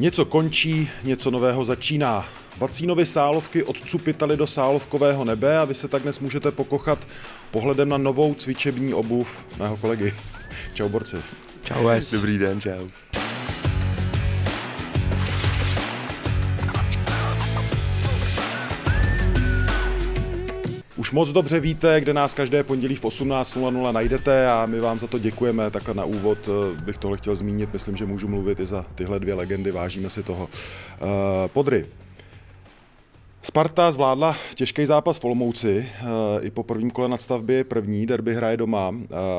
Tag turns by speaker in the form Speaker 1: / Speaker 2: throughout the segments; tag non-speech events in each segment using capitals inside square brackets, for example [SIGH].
Speaker 1: Něco končí, něco nového začíná. Vacínovi sálovky odcupitali do sálovkového nebe a vy se tak dnes můžete pokochat pohledem na novou cvičební obuv mého kolegy. Čau borci.
Speaker 2: Čau.
Speaker 3: Dobrý den, čau.
Speaker 1: Už moc dobře víte, kde nás každé pondělí v 18.00 najdete a my vám za to děkujeme. Takhle na úvod eh, bych tohle chtěl zmínit. Myslím, že můžu mluvit i za tyhle dvě legendy, vážíme si toho. Uh, Podry, Sparta zvládla těžký zápas v Olomouci, uh, i po prvním kole nadstavby první, derby hraje doma,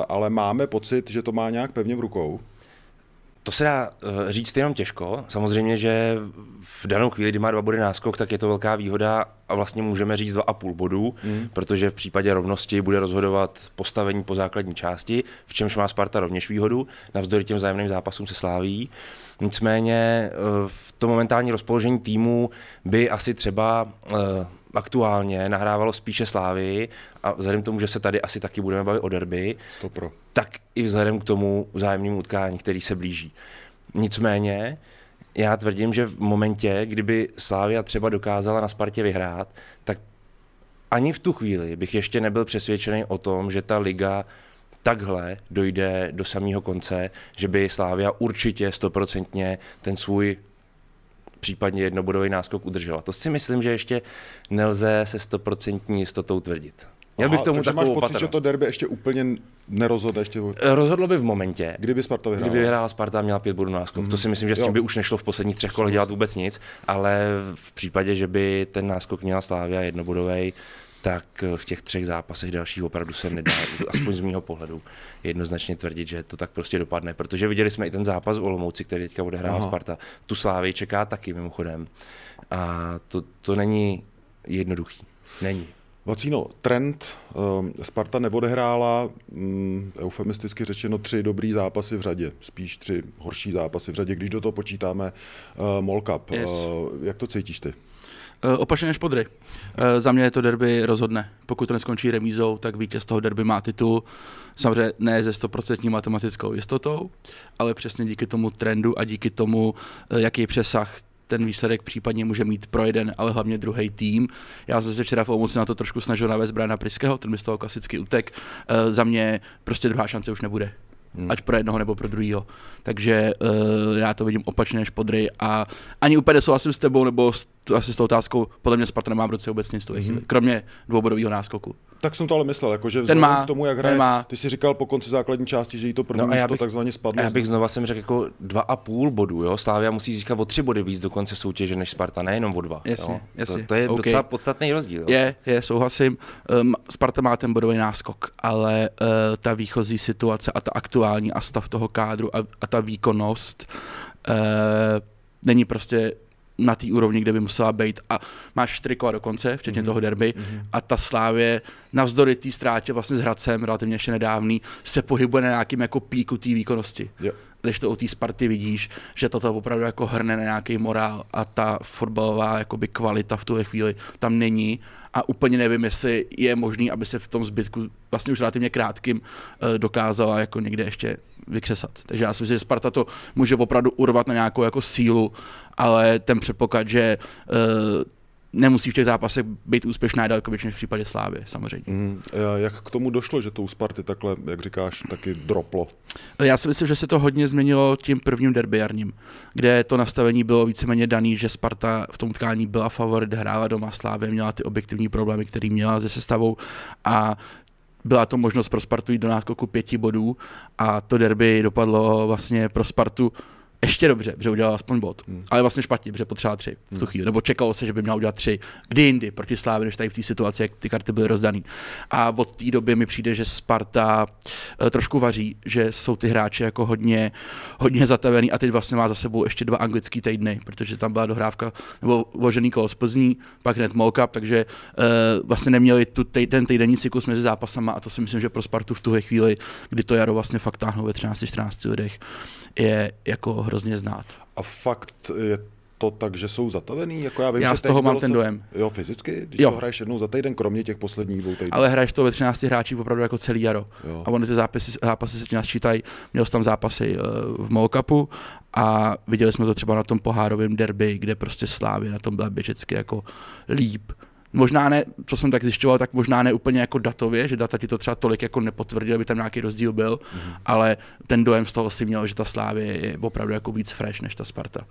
Speaker 1: ale máme pocit, že to má nějak pevně v rukou.
Speaker 3: To se dá eh, říct jenom těžko. Samozřejmě, že v danou chvíli, kdy má dva body náskok, tak je to velká výhoda a vlastně můžeme říct dva a půl bodů, mm. protože v případě rovnosti bude rozhodovat postavení po základní části, v čemž má Sparta rovněž výhodu, navzdory těm vzájemným zápasům se sláví. Nicméně eh, v to momentální rozpoložení týmu by asi třeba eh, aktuálně nahrávalo spíše Slávy a vzhledem k tomu, že se tady asi taky budeme bavit o derby,
Speaker 1: Stopro.
Speaker 3: tak i vzhledem k tomu vzájemnému utkání, který se blíží. Nicméně, já tvrdím, že v momentě, kdyby Slávia třeba dokázala na Spartě vyhrát, tak ani v tu chvíli bych ještě nebyl přesvědčený o tom, že ta liga takhle dojde do samého konce, že by Slávia určitě stoprocentně ten svůj případně jednobodový náskok udržela. To si myslím, že ještě nelze se stoprocentní jistotou tvrdit.
Speaker 1: Měl bych tomu takže máš pocit, opatrnost. že to derby ještě úplně nerozhodne? Ještě...
Speaker 3: Rozhodlo by v momentě,
Speaker 1: kdyby Sparta vyhrála.
Speaker 3: Kdyby vyhrála Sparta a měla pět bodů náskok. Mm. To si myslím, že s tím jo. by už nešlo v posledních třech kolech dělat vůbec nic, ale v případě, že by ten náskok měla Slávia jednobodový, tak v těch třech zápasech dalších opravdu se nedá, [COUGHS] aspoň z mého pohledu, jednoznačně tvrdit, že to tak prostě dopadne. Protože viděli jsme i ten zápas v Olomouci, který teďka odehrává Sparta. Tu Slávy čeká taky mimochodem. A to, to není jednoduchý. Není.
Speaker 1: Vacíno, trend um, Sparta neodehrála, um, eufemisticky řečeno, tři dobrý zápasy v řadě, spíš tři horší zápasy v řadě, když do toho počítáme uh, Mall Cup. Yes. Uh, jak to cítíš ty?
Speaker 2: Uh, opačně než podry. Uh, za mě je to derby rozhodne. Pokud to neskončí remízou, tak vítěz toho derby má titul. Samozřejmě ne ze 100% matematickou jistotou, ale přesně díky tomu trendu a díky tomu, uh, jaký přesah ten výsledek případně může mít pro jeden, ale hlavně druhý tým. Já jsem se včera v Olomouci na to trošku snažil navést Briana Priského, ten by z toho klasicky utek. Za mě prostě druhá šance už nebude. Hmm. Ať pro jednoho nebo pro druhého. Takže uh, já to vidím opačně než podry a ani úplně nesouhlasím s tebou nebo s, asi s tou otázkou, podle mě Sparta nemá v roce vůbec nic hmm. kromě dvoubodového náskoku.
Speaker 1: Tak jsem to ale myslel, jako, že ten má, k tomu, jak hraje, má. ty si říkal po konci základní části, že jí to první no místo bych, takzvaně spadlo.
Speaker 3: Já bych znova jsem řekl jako dva a půl bodu, jo? Slávia musí získat o tři body víc do konce soutěže než Sparta, nejenom o dva.
Speaker 2: Jasně,
Speaker 3: jo?
Speaker 2: jasně.
Speaker 3: To, to, je okay. docela podstatný rozdíl. Jo?
Speaker 2: Je, je, souhlasím. Um, Sparta má ten bodový náskok, ale uh, ta výchozí situace a ta aktuální a stav toho kádru a, a ta výkonnost uh, není prostě na té úrovni, kde by musela být a máš čtyři kola do konce, včetně mm-hmm. toho derby mm-hmm. a ta Slávě navzdory té ztrátě vlastně s Hradcem, relativně ještě nedávný, se pohybuje na nějakým jako píku té výkonnosti. Jo. Když to u té Sparty vidíš, že toto opravdu jako hrne na nějaký morál a ta fotbalová jakoby kvalita v tuhle chvíli tam není a úplně nevím, jestli je možný, aby se v tom zbytku vlastně už relativně krátkým eh, dokázala jako někde ještě vykřesat. Takže já si myslím, že Sparta to může opravdu urvat na nějakou jako sílu, ale ten předpoklad, že uh, nemusí v těch zápasech být úspěšná daleko většině v případě Slávy, samozřejmě. Mm,
Speaker 1: jak k tomu došlo, že to u Sparty takhle, jak říkáš, taky droplo?
Speaker 2: Já si myslím, že se to hodně změnilo tím prvním derbyarním, kde to nastavení bylo víceméně daný, že Sparta v tom utkání byla favorit, hrála doma Slávě, měla ty objektivní problémy, které měla se sestavou a byla to možnost pro Spartu jít do náskoku pěti bodů a to derby dopadlo vlastně pro Spartu ještě dobře, že udělal aspoň bod. Hmm. Ale vlastně špatně, že potřeba tři v tu hmm. chvíli. Nebo čekalo se, že by měl udělat tři. Kdy jindy proti Slávě, než tady v té situaci, jak ty karty byly rozdaný. A od té doby mi přijde, že Sparta uh, trošku vaří, že jsou ty hráči jako hodně, hodně zatavený a teď vlastně má za sebou ještě dva anglický týdny, protože tam byla dohrávka nebo vložený kol z Plzní, pak hned Molka, takže uh, vlastně neměli tu tej, ten týdenní cyklus mezi zápasama a to si myslím, že pro Spartu v tuhle chvíli, kdy to jaro vlastně fakt táhnou ve 13-14 lidech, je jako hrozně znát.
Speaker 1: A fakt je to tak, že jsou zatavený? Jako já, vím,
Speaker 2: já
Speaker 1: že
Speaker 2: z toho mám ten
Speaker 1: to,
Speaker 2: dojem.
Speaker 1: Jo, fyzicky? Když
Speaker 2: jo.
Speaker 1: to hraješ jednou za týden, kromě těch posledních dvou týdnů.
Speaker 2: Ale hraješ to ve 13 hráčích opravdu jako celý jaro. Jo. A oni ty zápasy, zápasy se ti nasčítají. Měl jsem tam zápasy uh, v Molkapu a viděli jsme to třeba na tom pohárovém derby, kde prostě Slávy na tom byla běžecky jako líp možná ne, co jsem tak zjišťoval, tak možná ne úplně jako datově, že data ti to třeba tolik jako nepotvrdil, aby tam nějaký rozdíl byl, mm-hmm. ale ten dojem z toho si měl, že ta Slávě je opravdu jako víc fresh než ta Sparta.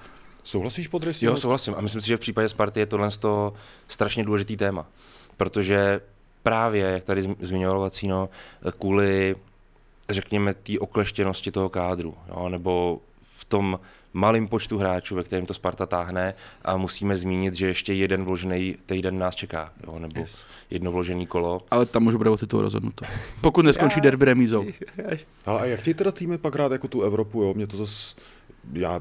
Speaker 1: Souhlasíš pod
Speaker 3: Jo, souhlasím. A myslím si, že v případě Sparty je tohle to strašně důležitý téma, protože právě, jak tady zmiňoval Vacíno, kvůli řekněme té okleštěnosti toho kádru, jo, nebo v tom malým počtu hráčů, ve kterém to Sparta táhne a musíme zmínit, že ještě jeden vložený týden nás čeká, jo, nebo yes. jedno vložený kolo.
Speaker 2: Ale tam už bude o titul rozhodnuto. Pokud neskončí derby remízou.
Speaker 1: Ale a jak ti teda týmy pak hrát jako tu Evropu, jo? Mě to zase já,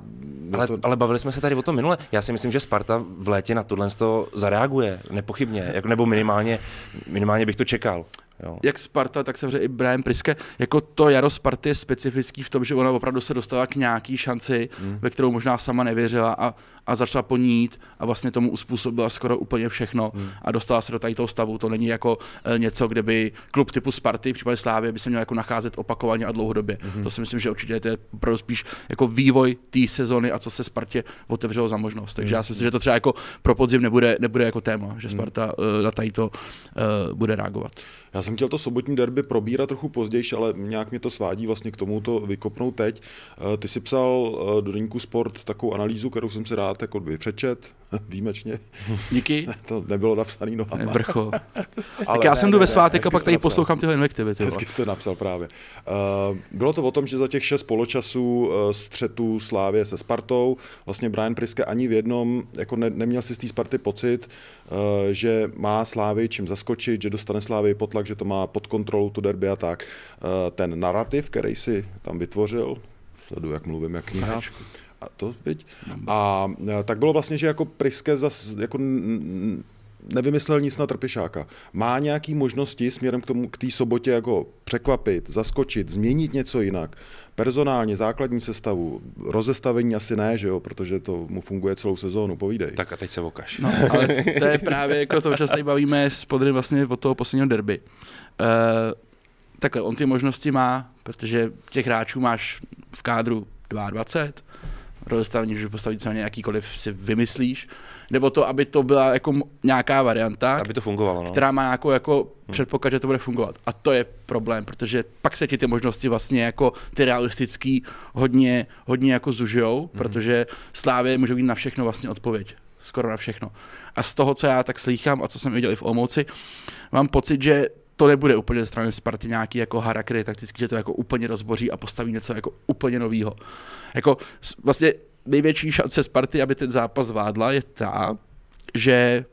Speaker 3: ale,
Speaker 1: to...
Speaker 3: ale bavili jsme se tady o tom minule. Já si myslím, že Sparta v létě na tohle zareaguje, nepochybně, jako, nebo minimálně, minimálně bych to čekal. Jo.
Speaker 2: Jak Sparta, tak samozřejmě i Brian Priske. Jako to jaro Sparty je specifický v tom, že ona opravdu se dostala k nějaký šanci, hmm. ve kterou možná sama nevěřila a, a začala po ní jít a vlastně tomu uspůsobila skoro úplně všechno hmm. a dostala se do tady toho stavu. To není jako e, něco, kde by klub typu Sparty, v případě Slávy, by se měl jako nacházet opakovaně a dlouhodobě. Hmm. To si myslím, že určitě je opravdu spíš jako vývoj té sezony a co se Spartě otevřelo za možnost. Takže hmm. já si myslím, že to třeba jako pro podzim nebude, nebude jako téma, že hmm. Sparta hmm. na tady to uh, bude reagovat.
Speaker 1: Já jsem chtěl to sobotní derby probírat trochu později, ale nějak mě to svádí vlastně k tomu to vykopnout teď. Eh, ty si psal eh, do Deníku Sport takovou analýzu, kterou jsem si rád jako vypřečet, [LAUGHS] výjimečně.
Speaker 2: Díky.
Speaker 1: to nebylo napsaný nohama.
Speaker 2: Vrcho. [LAUGHS] tak já ne, jsem jdu ve svátek a pak tady napsal. poslouchám tyhle invektivy.
Speaker 1: Ty hezky jste napsal právě. Uh, bylo to o tom, že za těch šest poločasů uh, střetu Slávě se Spartou, vlastně Brian Priske ani v jednom jako ne, neměl si z té Sparty pocit, uh, že má Slávy čím zaskočit, že dostane Slávy potlak, že to má pod kontrolou tu derby a tak. Uh, ten narrativ, který si tam vytvořil, sleduju, jak mluvím, jak kniha, a to, viď? A tak bylo vlastně, že jako Priske zas, jako nevymyslel nic na Trpišáka. Má nějaký možnosti směrem k tomu, k té sobotě jako překvapit, zaskočit, změnit něco jinak. Personálně, základní sestavu, rozestavení asi ne, že jo, protože to mu funguje celou sezónu, povídej.
Speaker 3: Tak a teď se vokaš.
Speaker 2: No, ale to je právě jako to, že se tady bavíme s podry vlastně od toho posledního derby. Uh, takhle, on ty možnosti má, protože těch hráčů máš v kádru 22, rozestavení, že postavit se na jakýkoliv si vymyslíš, nebo to, aby to byla jako nějaká varianta,
Speaker 3: aby to fungovalo, no.
Speaker 2: která má nějakou jako hmm. předpoklad, že to bude fungovat. A to je problém, protože pak se ti ty možnosti vlastně jako ty realistický hodně, hodně jako zužijou, hmm. protože Slávě může být na všechno vlastně odpověď. Skoro na všechno. A z toho, co já tak slýchám a co jsem viděl i v Olmouci, mám pocit, že to nebude úplně ze strany Sparty nějaký jako harakry takticky, že to jako úplně rozboří a postaví něco jako úplně novýho. Jako vlastně největší šance Sparty, aby ten zápas zvládla, je ta, že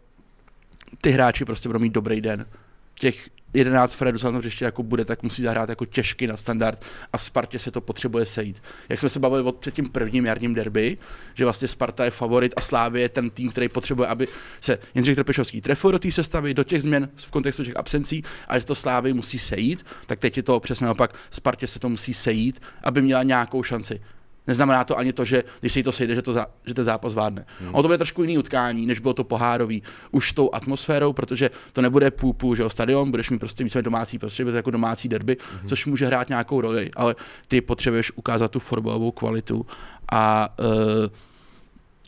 Speaker 2: ty hráči prostě budou mít dobrý den. Těch 11 Fredu se na tom hřiště jako bude, tak musí zahrát jako těžký na standard a Spartě se to potřebuje sejít. Jak jsme se bavili o před tím prvním jarním derby, že vlastně Sparta je favorit a Slávě je ten tým, který potřebuje, aby se Jindřich Trpišovský trefil do té sestavy, do těch změn v kontextu těch absencí, a že to Slávy musí sejít, tak teď je to přesně naopak, Spartě se to musí sejít, aby měla nějakou šanci. Neznamená to ani to, že když se jí to sejde, že, to za, že ten zápas zvládne. Hmm. Ono to bude trošku jiný utkání, než bylo to pohárový. Už tou atmosférou, protože to nebude půl půl, že jo, stadion, budeš mít prostě více domácí prostředí, bude jako domácí derby, hmm. což může hrát nějakou roli, ale ty potřebuješ ukázat tu fotbalovou kvalitu a uh,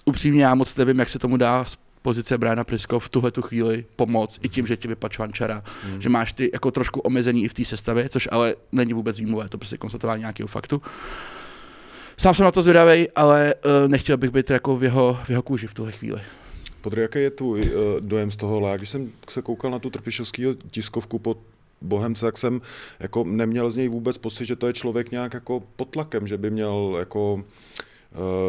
Speaker 2: upřímně já moc nevím, jak se tomu dá z pozice Briana Prisko v tuhle tu chvíli pomoct i tím, že ti vypadl Švančara, hmm. že máš ty jako trošku omezení i v té sestavě, což ale není vůbec výmluvé, to prostě konstatování nějakého faktu. Uh, Sám jsem na to zvědavý, ale uh, nechtěl bych být jako v jeho, v jeho kůži v tuhle chvíli.
Speaker 1: Podry, jaký je tvůj uh, dojem z toho? Já když jsem se koukal na tu Trpišovského tiskovku pod Bohemce, tak jsem jako neměl z něj vůbec pocit, že to je člověk nějak jako pod tlakem, že by měl jako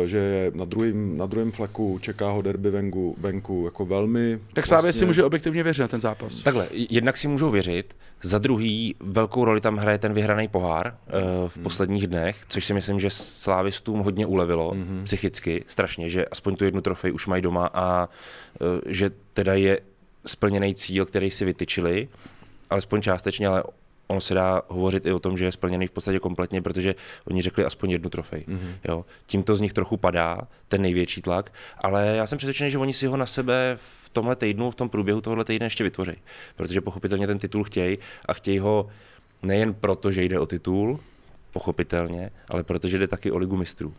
Speaker 1: že je na druhém, na druhém fleku, čeká ho derby venku, venku jako velmi...
Speaker 2: Tak Slávě si může objektivně věřit na ten zápas.
Speaker 3: Takhle, jednak si můžou věřit, za druhý velkou roli tam hraje ten vyhraný pohár uh, v hmm. posledních dnech, což si myslím, že slávistům hodně ulevilo hmm. psychicky, strašně, že aspoň tu jednu trofej už mají doma a uh, že teda je splněný cíl, který si vytyčili, alespoň částečně, ale ono se dá hovořit i o tom, že je splněný v podstatě kompletně, protože oni řekli aspoň jednu trofej. Mm-hmm. Jo. Tím to z nich trochu padá, ten největší tlak, ale já jsem přesvědčený, že oni si ho na sebe v tomhle týdnu, v tom průběhu tohohle týdne ještě vytvoří, protože pochopitelně ten titul chtějí a chtějí ho nejen proto, že jde o titul, pochopitelně, ale protože jde taky o ligu mistrů.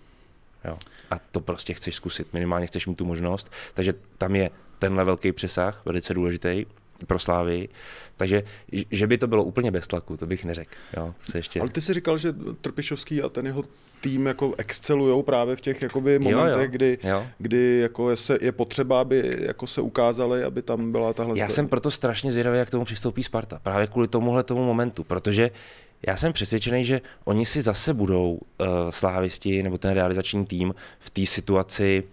Speaker 3: Jo. A to prostě chceš zkusit, minimálně chceš mít tu možnost, takže tam je tenhle velký přesah, velice důležitý pro Slávy. Takže, že by to bylo úplně bez tlaku, to bych neřekl. Jo, to se ještě...
Speaker 1: Ale ty jsi říkal, že Trpišovský a ten jeho tým jako excelujou právě v těch jakoby momentech, jo, jo. kdy, jo. kdy jako je, se, je potřeba, aby jako se ukázali, aby tam byla tahle...
Speaker 3: Já zde... jsem proto strašně zvědavý, jak k tomu přistoupí Sparta. Právě kvůli tomuhle tomu momentu, protože já jsem přesvědčený, že oni si zase budou uh, slávisti nebo ten realizační tým v té situaci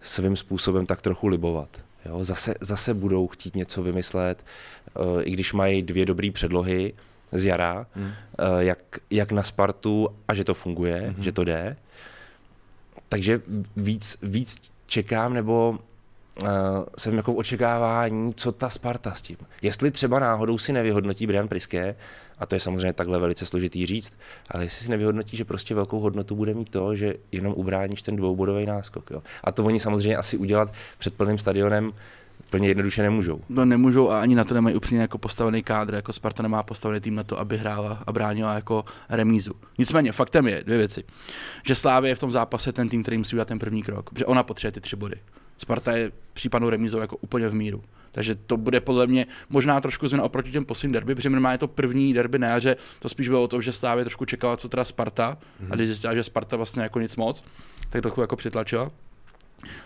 Speaker 3: svým způsobem tak trochu libovat. Jo, zase, zase budou chtít něco vymyslet, uh, i když mají dvě dobré předlohy z jara, hmm. uh, jak, jak na Spartu a že to funguje, hmm. že to jde. Takže víc, víc čekám, nebo uh, jsem jako v očekávání, co ta Sparta s tím. Jestli třeba náhodou si nevyhodnotí Brian Priské, a to je samozřejmě takhle velice složitý říct, ale jestli si nevyhodnotí, že prostě velkou hodnotu bude mít to, že jenom ubráníš ten dvoubodový náskok. Jo. A to oni samozřejmě asi udělat před plným stadionem plně jednoduše nemůžou.
Speaker 2: No nemůžou a ani na to nemají upřímně jako postavený kádr, jako Sparta nemá postavený tým na to, aby hrála a bránila jako remízu. Nicméně faktem je dvě věci. Že Slávě je v tom zápase ten tým, který musí udělat ten první krok, že ona potřebuje ty tři body. Sparta je případnou remízou jako úplně v míru. Takže to bude podle mě možná trošku změna oproti těm posledním derby, protože je to první derby na jaře, to spíš bylo o tom, že Slávě trošku čekala, co teda Sparta, mm-hmm. a když zjistila, že Sparta vlastně jako nic moc, tak trochu jako přitlačila.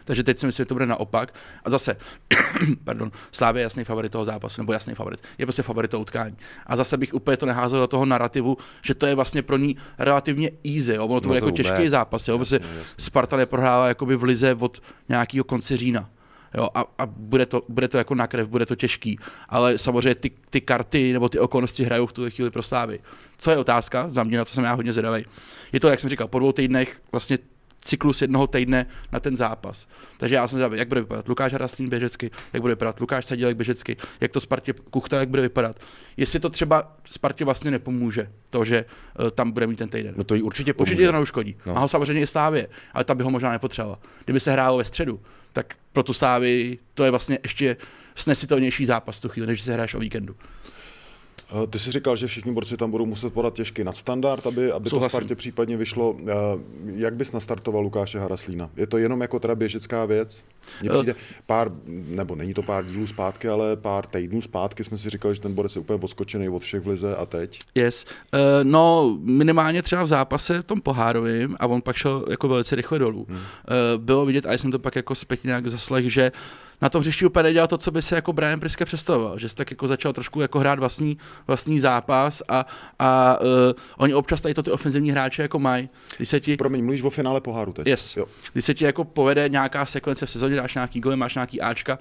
Speaker 2: Takže teď si myslím, že to bude naopak. A zase, [COUGHS] pardon, Slávě je jasný favorit toho zápasu, nebo jasný favorit. Je prostě favorit toho utkání. A zase bych úplně to neházel do toho narrativu, že to je vlastně pro ní relativně easy. Jo? Ono to no bude to jako těžký zápas. Jo? Jasně, jasně. Sparta neprohrála jakoby v lize od nějakého konce října. Jo, a, a bude, to, bude to jako na krev, bude to těžký. Ale samozřejmě ty, ty karty nebo ty okolnosti hrajou v tuhle chvíli pro Slávy. Co je otázka? Za mě na to jsem já hodně zvědavý. Je to, jak jsem říkal, po dvou týdnech vlastně cyklus jednoho týdne na ten zápas. Takže já jsem zvědavý, jak bude vypadat Lukáš Haraslín běžecky, jak bude vypadat Lukáš Sadílek běžecky, jak to Spartě Kuchta, jak bude vypadat. Jestli to třeba Spartě vlastně nepomůže, to, že uh, tam bude mít ten týden.
Speaker 3: No to jí určitě pomůže.
Speaker 2: Určitě to neuškodí. No. A ho samozřejmě i Slávě, ale tam by ho možná nepotřeboval. Kdyby se hrálo ve středu, tak pro tu Slávy to je vlastně ještě snesitelnější zápas tu chvíli, než se hráš o víkendu.
Speaker 1: Eh, ty jsi říkal, že všichni borci tam budou muset podat těžký nadstandard, aby, aby to Spartě případně vyšlo. Eh, jak bys nastartoval Lukáše Haraslína? Je to jenom jako teda běžecká věc? Mně přijde pár, nebo není to pár dílů zpátky, ale pár týdnů zpátky jsme si říkali, že ten borec je úplně odskočený od všech v lize a teď?
Speaker 2: Yes. No, minimálně třeba v zápase tom pohárovým a on pak šel jako velice rychle dolů. Hmm. Bylo vidět, a jsem to pak jako zpětně nějak zaslech, že uh, na tom hřišti úplně nedělal to, co by se jako Brian Priske představoval, že se tak jako začal trošku jako hrát vlastní, vlastní zápas a, a uh, oni občas tady to ty ofenzivní hráče jako mají. Když se ti...
Speaker 1: Promiň, mluvíš o finále poháru teď.
Speaker 2: Yes. Jo. Když se ti jako povede nějaká sekvence v sezóně, dáš nějaký gol, máš nějaký Ačka,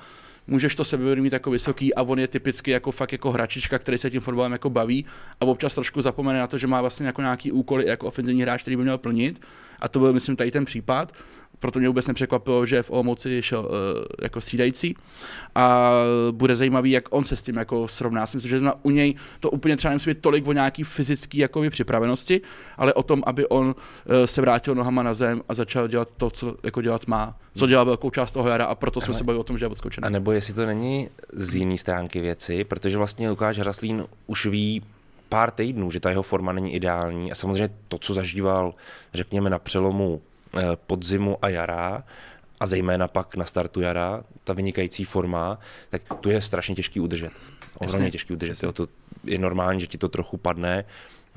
Speaker 2: můžeš to sebevědomí mít jako vysoký a on je typicky jako fakt jako hračička, který se tím fotbalem jako baví a občas trošku zapomene na to, že má vlastně jako nějaký úkoly jako ofenzivní hráč, který by měl plnit a to byl, myslím, tady ten případ proto mě vůbec nepřekvapilo, že v Olomouci šel uh, jako střídající a bude zajímavý, jak on se s tím jako srovná. Já si myslím, že na, u něj to úplně třeba nemusí být tolik o nějaký fyzický jako připravenosti, ale o tom, aby on uh, se vrátil nohama na zem a začal dělat to, co jako dělat má, co dělá velkou část toho jara a proto jsme ale, se bavili o tom, že je odskočený.
Speaker 3: A nebo jestli to není z jiné stránky věci, protože vlastně Lukáš Hraslín už ví pár týdnů, že ta jeho forma není ideální a samozřejmě to, co zažíval, řekněme, na přelomu podzimu a jara, a zejména pak na startu jara, ta vynikající forma, tak tu je strašně těžký udržet. Ohromně těžký udržet. Jo, to je normální, že ti to trochu padne,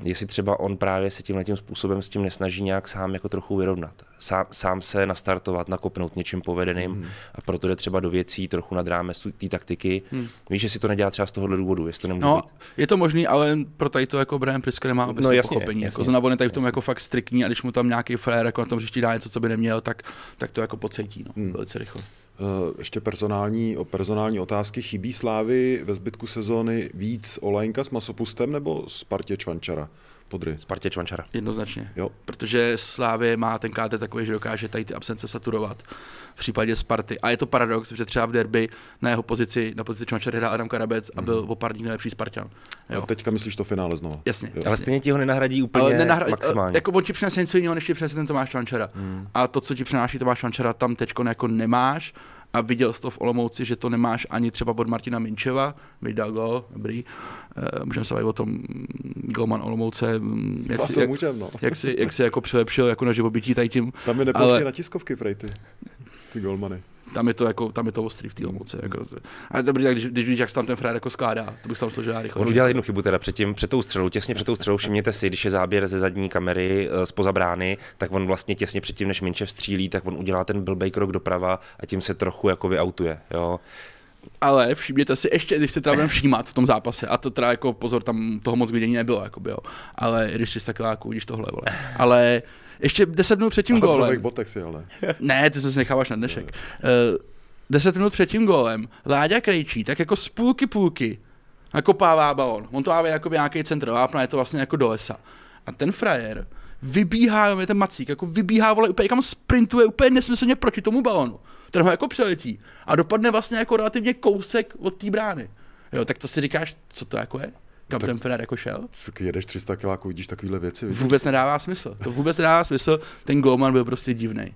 Speaker 3: jestli třeba on právě se tímhle tím způsobem s tím nesnaží nějak sám jako trochu vyrovnat. Sám, sám se nastartovat, nakopnout něčím povedeným hmm. a proto jde třeba do věcí trochu nad rámec té taktiky. Hmm. Víš, že si to nedělá třeba z tohohle důvodu, jestli to nemůže
Speaker 2: No,
Speaker 3: být.
Speaker 2: je to možný, ale pro tady to jako Brian Prisker nemá obecně
Speaker 3: No, jasně,
Speaker 2: pochopení.
Speaker 3: jasně,
Speaker 2: jako Znamená, on je tady v tom jako fakt striktní a když mu tam nějaký frér jako na tom hřišti dá něco, co by neměl, tak, tak to jako pocítí no, hmm. velice rychle.
Speaker 1: Eh, Ještě personální, o personální otázky. Chybí Slávy ve zbytku sezóny víc Olejnka s Masopustem nebo Spartě Čvančara? Podry.
Speaker 3: Spartě Čvančara.
Speaker 2: Jednoznačně.
Speaker 1: Jo.
Speaker 2: Protože Slávě má ten kádr takový, že dokáže tady ty absence saturovat v případě Sparty. A je to paradox, že třeba v derby na jeho pozici, na pozici Čvančary hrál Adam Karabec a byl o pár dní nejlepší Spartan.
Speaker 1: A
Speaker 2: Jo.
Speaker 1: teďka myslíš to finále znova?
Speaker 2: Jasně,
Speaker 1: Jo.
Speaker 3: Ale stejně ti ho nenahradí úplně
Speaker 2: Ale nenahra-
Speaker 3: maximálně.
Speaker 2: Jako on ti přinese něco jiného, než ti přinese ten Tomáš Čvančara. Hmm. A to, co ti přináší Tomáš Čvančara, tam teď jako nemáš. A viděl jsi to v Olomouci, že to nemáš ani třeba od Martina Minčeva, vydal gol, dobrý. E, můžeme se bavit o tom mm, golman Olomouce, mm, jak si, jak,
Speaker 1: můžem, no.
Speaker 2: jak, si, jak si jako přilepšil jako na živobytí tady tím.
Speaker 1: Tam mi nepouští
Speaker 2: ale-
Speaker 1: na tiskovky, prej ty, ty golmany.
Speaker 2: Tam je to, jako, tam je to ostrý v té Olomouci. Jako, ale dobrý, tak když, když víš, jak se tam ten frér jako skládá, to bych tam složil já rychle.
Speaker 3: On udělal jednu chybu teda předtím, před tou střelou, těsně před tou střelou, všimněte si, když je záběr ze zadní kamery eh, spoza brány, tak on vlastně těsně předtím, než Minčev střílí, tak on udělá ten blbej krok doprava a tím se trochu jako vyautuje. Jo.
Speaker 2: Ale všimněte si ještě, když se budeme všímat v tom zápase, a to teda jako pozor, tam toho moc vidění nebylo, jako jo. ale když 300 kiláků, vidíš tohle, vole. Ale ještě 10 minut před tím gólem,
Speaker 1: botech si, ale.
Speaker 2: ne, ty to si necháváš na dnešek, uh, 10 minut před tím gólem, Láďa Krejčí, tak jako z půlky půlky, nakopává balon, on to má jako nějaký centr, vápna, je to vlastně jako do lesa. A ten frajer vybíhá, je ten macík, jako vybíhá, vole, úplně kam sprintuje úplně nesmyslně proti tomu balonu. Ten ho jako přeletí a dopadne vlastně jako relativně kousek od té brány. Jo, tak to si říkáš, co to jako je? Kam
Speaker 1: Tak-
Speaker 2: ten frajer jako šel?
Speaker 1: Jedeš 300 kiláků, vidíš takovéhle věci, vidíš?
Speaker 2: Vůbec nedává smysl. To vůbec nedává smysl. Ten golman byl prostě divný.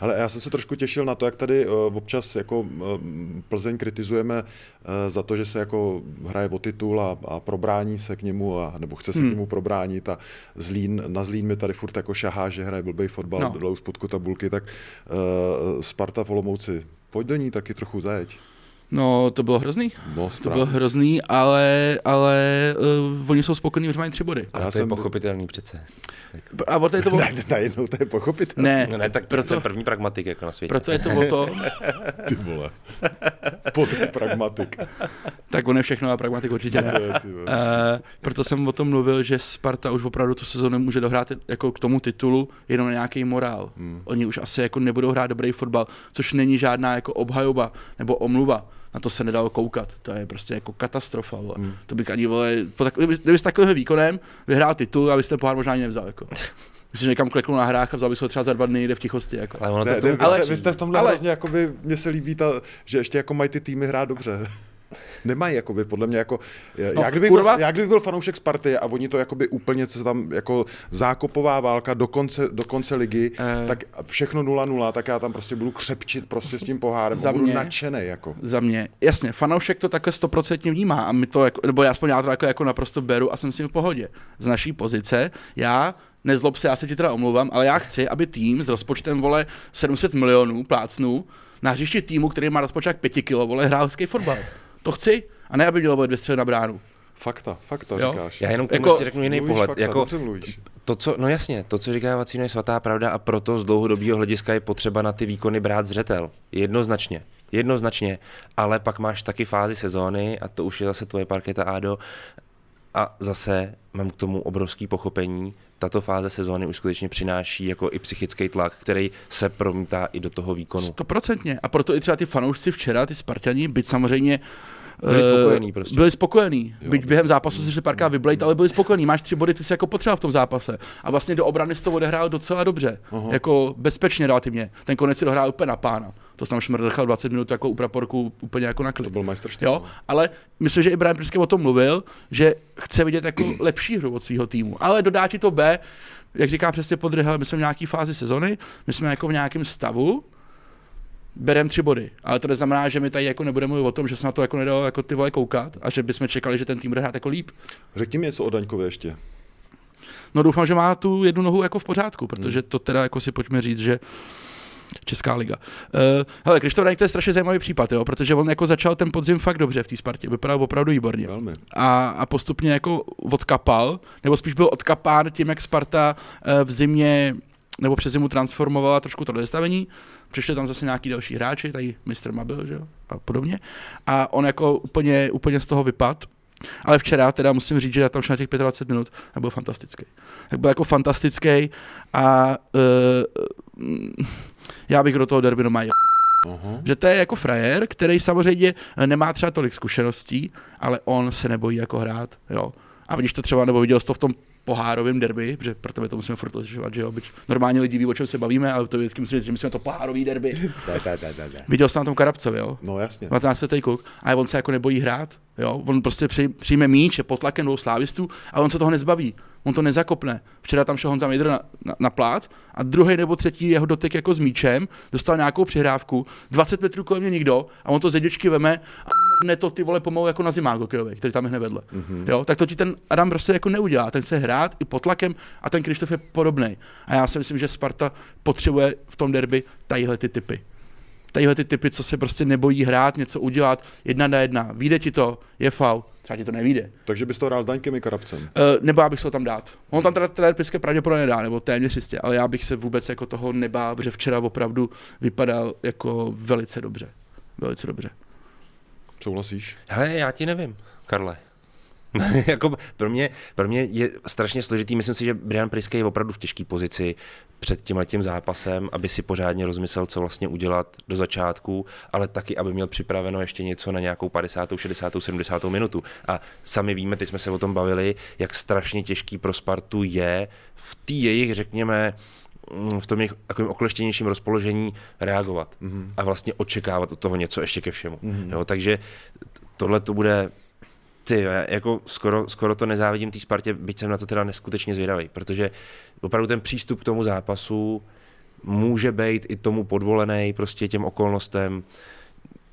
Speaker 1: Ale já jsem se trošku těšil na to, jak tady uh, občas jako uh, Plzeň kritizujeme uh, za to, že se jako hraje o titul a, a probrání se k němu, a, nebo chce se hmm. k němu probránit a Zlín, na Zlín mi tady furt jako šahá, že hraje blbej fotbal
Speaker 2: No.
Speaker 1: dole u spodku tabulky, tak uh, Sparta v Olomouci, pojď do ní taky trochu zajeď.
Speaker 2: No, to bylo hrozný.
Speaker 1: No,
Speaker 2: To bylo hrozný, ale, ale uh, oni jsou spokojení, že mají tři body.
Speaker 3: Ale
Speaker 1: Já
Speaker 3: to je
Speaker 1: jsem-
Speaker 3: pochopitelný přece.
Speaker 2: A o to je to o...
Speaker 1: Ne, najednou to je pochopitelné.
Speaker 2: Ne,
Speaker 3: No ne, tak
Speaker 2: proto,
Speaker 3: jsem první pragmatik jako na světě.
Speaker 2: proto je to o to, [LAUGHS]
Speaker 1: Ty vole. Podry pragmatik.
Speaker 2: tak on je všechno a pragmatik určitě ne. Uh, proto jsem o tom mluvil, že Sparta už opravdu tu sezónu může dohrát jako k tomu titulu jenom na nějaký morál. Hmm. Oni už asi jako nebudou hrát dobrý fotbal, což není žádná jako obhajoba nebo omluva. Na to se nedalo koukat. To je prostě jako katastrofa. Vole. Hmm. To bych ani, vole, po tak, kdyby, kdyby s takovým výkonem vyhrál titul, a byste pohár možná ani nevzal. Jako. Myslím, že někam kleknul na hrách a vzal bych ho třeba za dva dny někde v tichosti. Jako.
Speaker 3: Ale ono to
Speaker 1: Ne,
Speaker 3: v tom
Speaker 1: ne, vy,
Speaker 2: ale-
Speaker 1: jste, vy jste v tomhle
Speaker 2: ale-
Speaker 1: ale, hrozně, jakoby, mně se líbí, ta, že ještě jako mají ty týmy hrát dobře. Nemají, jakoby, podle mě, jako, já,
Speaker 2: No,
Speaker 1: já, kdybych
Speaker 2: kurva.
Speaker 1: byl, já kdybych byl fanoušek Sparty a oni to jakoby úplně, co se tam, jako zákopová válka do konce, do konce ligy,
Speaker 2: Eh.
Speaker 1: eh. tak všechno 0-0, tak já tam prostě budu křepčit prostě s tím pohárem
Speaker 2: Za
Speaker 1: a budu nadšený, jako.
Speaker 2: za mě. Jasně, fanoušek to takhle stoprocentně vnímá a my to, jako, nebo já aspoň já to jako, jako naprosto beru a jsem s tím v pohodě. Z naší pozice, já nezlob se, já se ti teda omlouvám, ale já chci, aby tým s rozpočtem, vole, 700 milionů plácnů na hřišti týmu, který má rozpočet jak 5 kilo, vole, hrál hezký fotbal. To chci. A ne, aby mělo dvě střely na bránu.
Speaker 1: Fakta, fakta
Speaker 2: Jo.
Speaker 1: říkáš.
Speaker 3: Já jenom k tomu
Speaker 2: Jako-
Speaker 3: ještě řeknu jiný
Speaker 1: mluvíš
Speaker 3: pohled.
Speaker 1: fakta,
Speaker 3: jako, to, co, no jasně, to, co říká Vacíno, je svatá pravda a proto z dlouhodobého hlediska je potřeba na ty výkony brát zřetel. Jednoznačně. Jednoznačně, ale pak máš taky fázi sezóny a to už je zase tvoje parketa Ádo a zase mám k tomu obrovský pochopení. Tato fáze sezóny už skutečně přináší jako i psychický tlak, který se promítá i do toho výkonu.
Speaker 2: Stoprocentně. A proto i třeba ty fanoušci včera, ty Spartani, byť samozřejmě
Speaker 3: Byli
Speaker 2: eh,
Speaker 3: spokojení prostě.
Speaker 2: Byli spokojení. Byť během zápasu si šli párkrát vyblejt, ale byli spokojení. Máš tři body, ty jsi jako potřeboval v tom zápase. A vlastně do obrany jsi to odehrál docela dobře.
Speaker 1: Aha.
Speaker 2: Jako bezpečně relativně. Ten konec si dohrál úplně na pána. To tam šmrdl 20 minut jako u praporku úplně jako na klid.
Speaker 1: To byl majstrštyk.
Speaker 2: Jo, ale myslím, že i Brian Prisky o tom mluvil, že chce vidět jako lepší hru od svého týmu. Ale dodá ti to B, jak říká přesně Podryhel, my jsme v nějaký fázi sezony, my jsme jako v nějakém stavu, berem tři body. Ale to neznamená, že my tady jako nebudeme mluvit o tom, že se na to jako nedalo jako ty vole koukat a že bychom čekali, že ten tým bude hrát jako líp.
Speaker 1: Řekni mi něco o Daňkově ještě.
Speaker 2: No doufám, že má tu jednu nohu jako v pořádku, protože to teda jako si pojďme říct, že Česká liga. Uh, hele, Krištof Daňk to je strašně zajímavý případ, jo, protože on jako začal ten podzim fakt dobře v té Spartě, vypadal opravdu výborně.
Speaker 1: Velmi.
Speaker 2: A, a postupně jako odkapal, nebo spíš byl odkapán tím, jak Sparta uh, v zimě nebo přes zimu transformovala trošku to dostavení, přišli tam zase nějaký další hráči, tady Mr. Mabil, že jo, a podobně. A on jako úplně, úplně z toho vypad. Ale včera teda musím říct, že já tam šel na těch 25 minut a byl fantastický. Tak byl jako fantastický a uh, já bych do toho derby doma jel.
Speaker 1: Aha.
Speaker 2: Že to je jako frajer, který samozřejmě nemá třeba tolik zkušeností, ale on se nebojí jako hrát, jo. A když to třeba, nebo viděl jsi to v tom pohárovém derby, protože pro tebe to musíme furt rozlišovat, že jo, byť normálně lidi ví, o čem se bavíme, ale to vždycky musíme říct, že myslíme to pohárový derby.
Speaker 1: Da, da, da, da, da.
Speaker 2: Viděl jsi na tom Karabcovi, jo?
Speaker 1: No jasně.
Speaker 2: 19 letý kluk, a on se jako nebojí hrát, jo? On prostě při, přijme míč, je pod tlakem dvou slávistů a on se toho nezbaví. On to nezakopne. Včera tam šel Honza Mejdr na, na, na plát a druhý nebo třetí jeho dotek jako s míčem, dostal nějakou přihrávku, 20 metrů kolem mě nikdo a on to z jedničky veme a ne to ty vole pomalu jako na zimák hokejový, který tam je hned vedle. Mm-hmm. Jo, tak to ti ten Adam prostě jako neudělá. Ten chce hrát i pod tlakem a ten Krištof je podobný. A já si myslím, že Sparta potřebuje v tom derby tadyhle ty typy tadyhle ty typy, co se prostě nebojí hrát, něco udělat, jedna na jedna, vyjde ti to, je faul, třeba ti to nevíde.
Speaker 1: Takže bys to hrál s Daňkem i Karabcem.
Speaker 2: Uh, nebo já bych se ho tam dát. On tam teda trenér Piske pravděpodobně dá, nebo téměř jistě, ale já bych se vůbec jako toho nebál, protože včera opravdu vypadal jako velice dobře. Velice dobře.
Speaker 1: Souhlasíš?
Speaker 3: Hele, já ti nevím, Karle. [LAUGHS] jako pro, mě, pro mě je strašně složitý. Myslím si, že Brian Priske je opravdu v těžké pozici před tím letím zápasem, aby si pořádně rozmyslel, co vlastně udělat do začátku, ale taky, aby měl připraveno ještě něco na nějakou 50., 60., 70. minutu. A sami víme, teď jsme se o tom bavili, jak strašně těžký pro Spartu je v té jejich, řekněme, v tom jejich takovým okleštěnějším rozpoložení reagovat mm-hmm. a vlastně očekávat od toho něco ještě ke všemu. Mm-hmm. Jo, takže tohle to bude ty, jako skoro, skoro to nezávidím té Spartě, byť jsem na to teda neskutečně zvědavý, protože opravdu ten přístup k tomu zápasu může být i tomu podvolený, prostě těm okolnostem.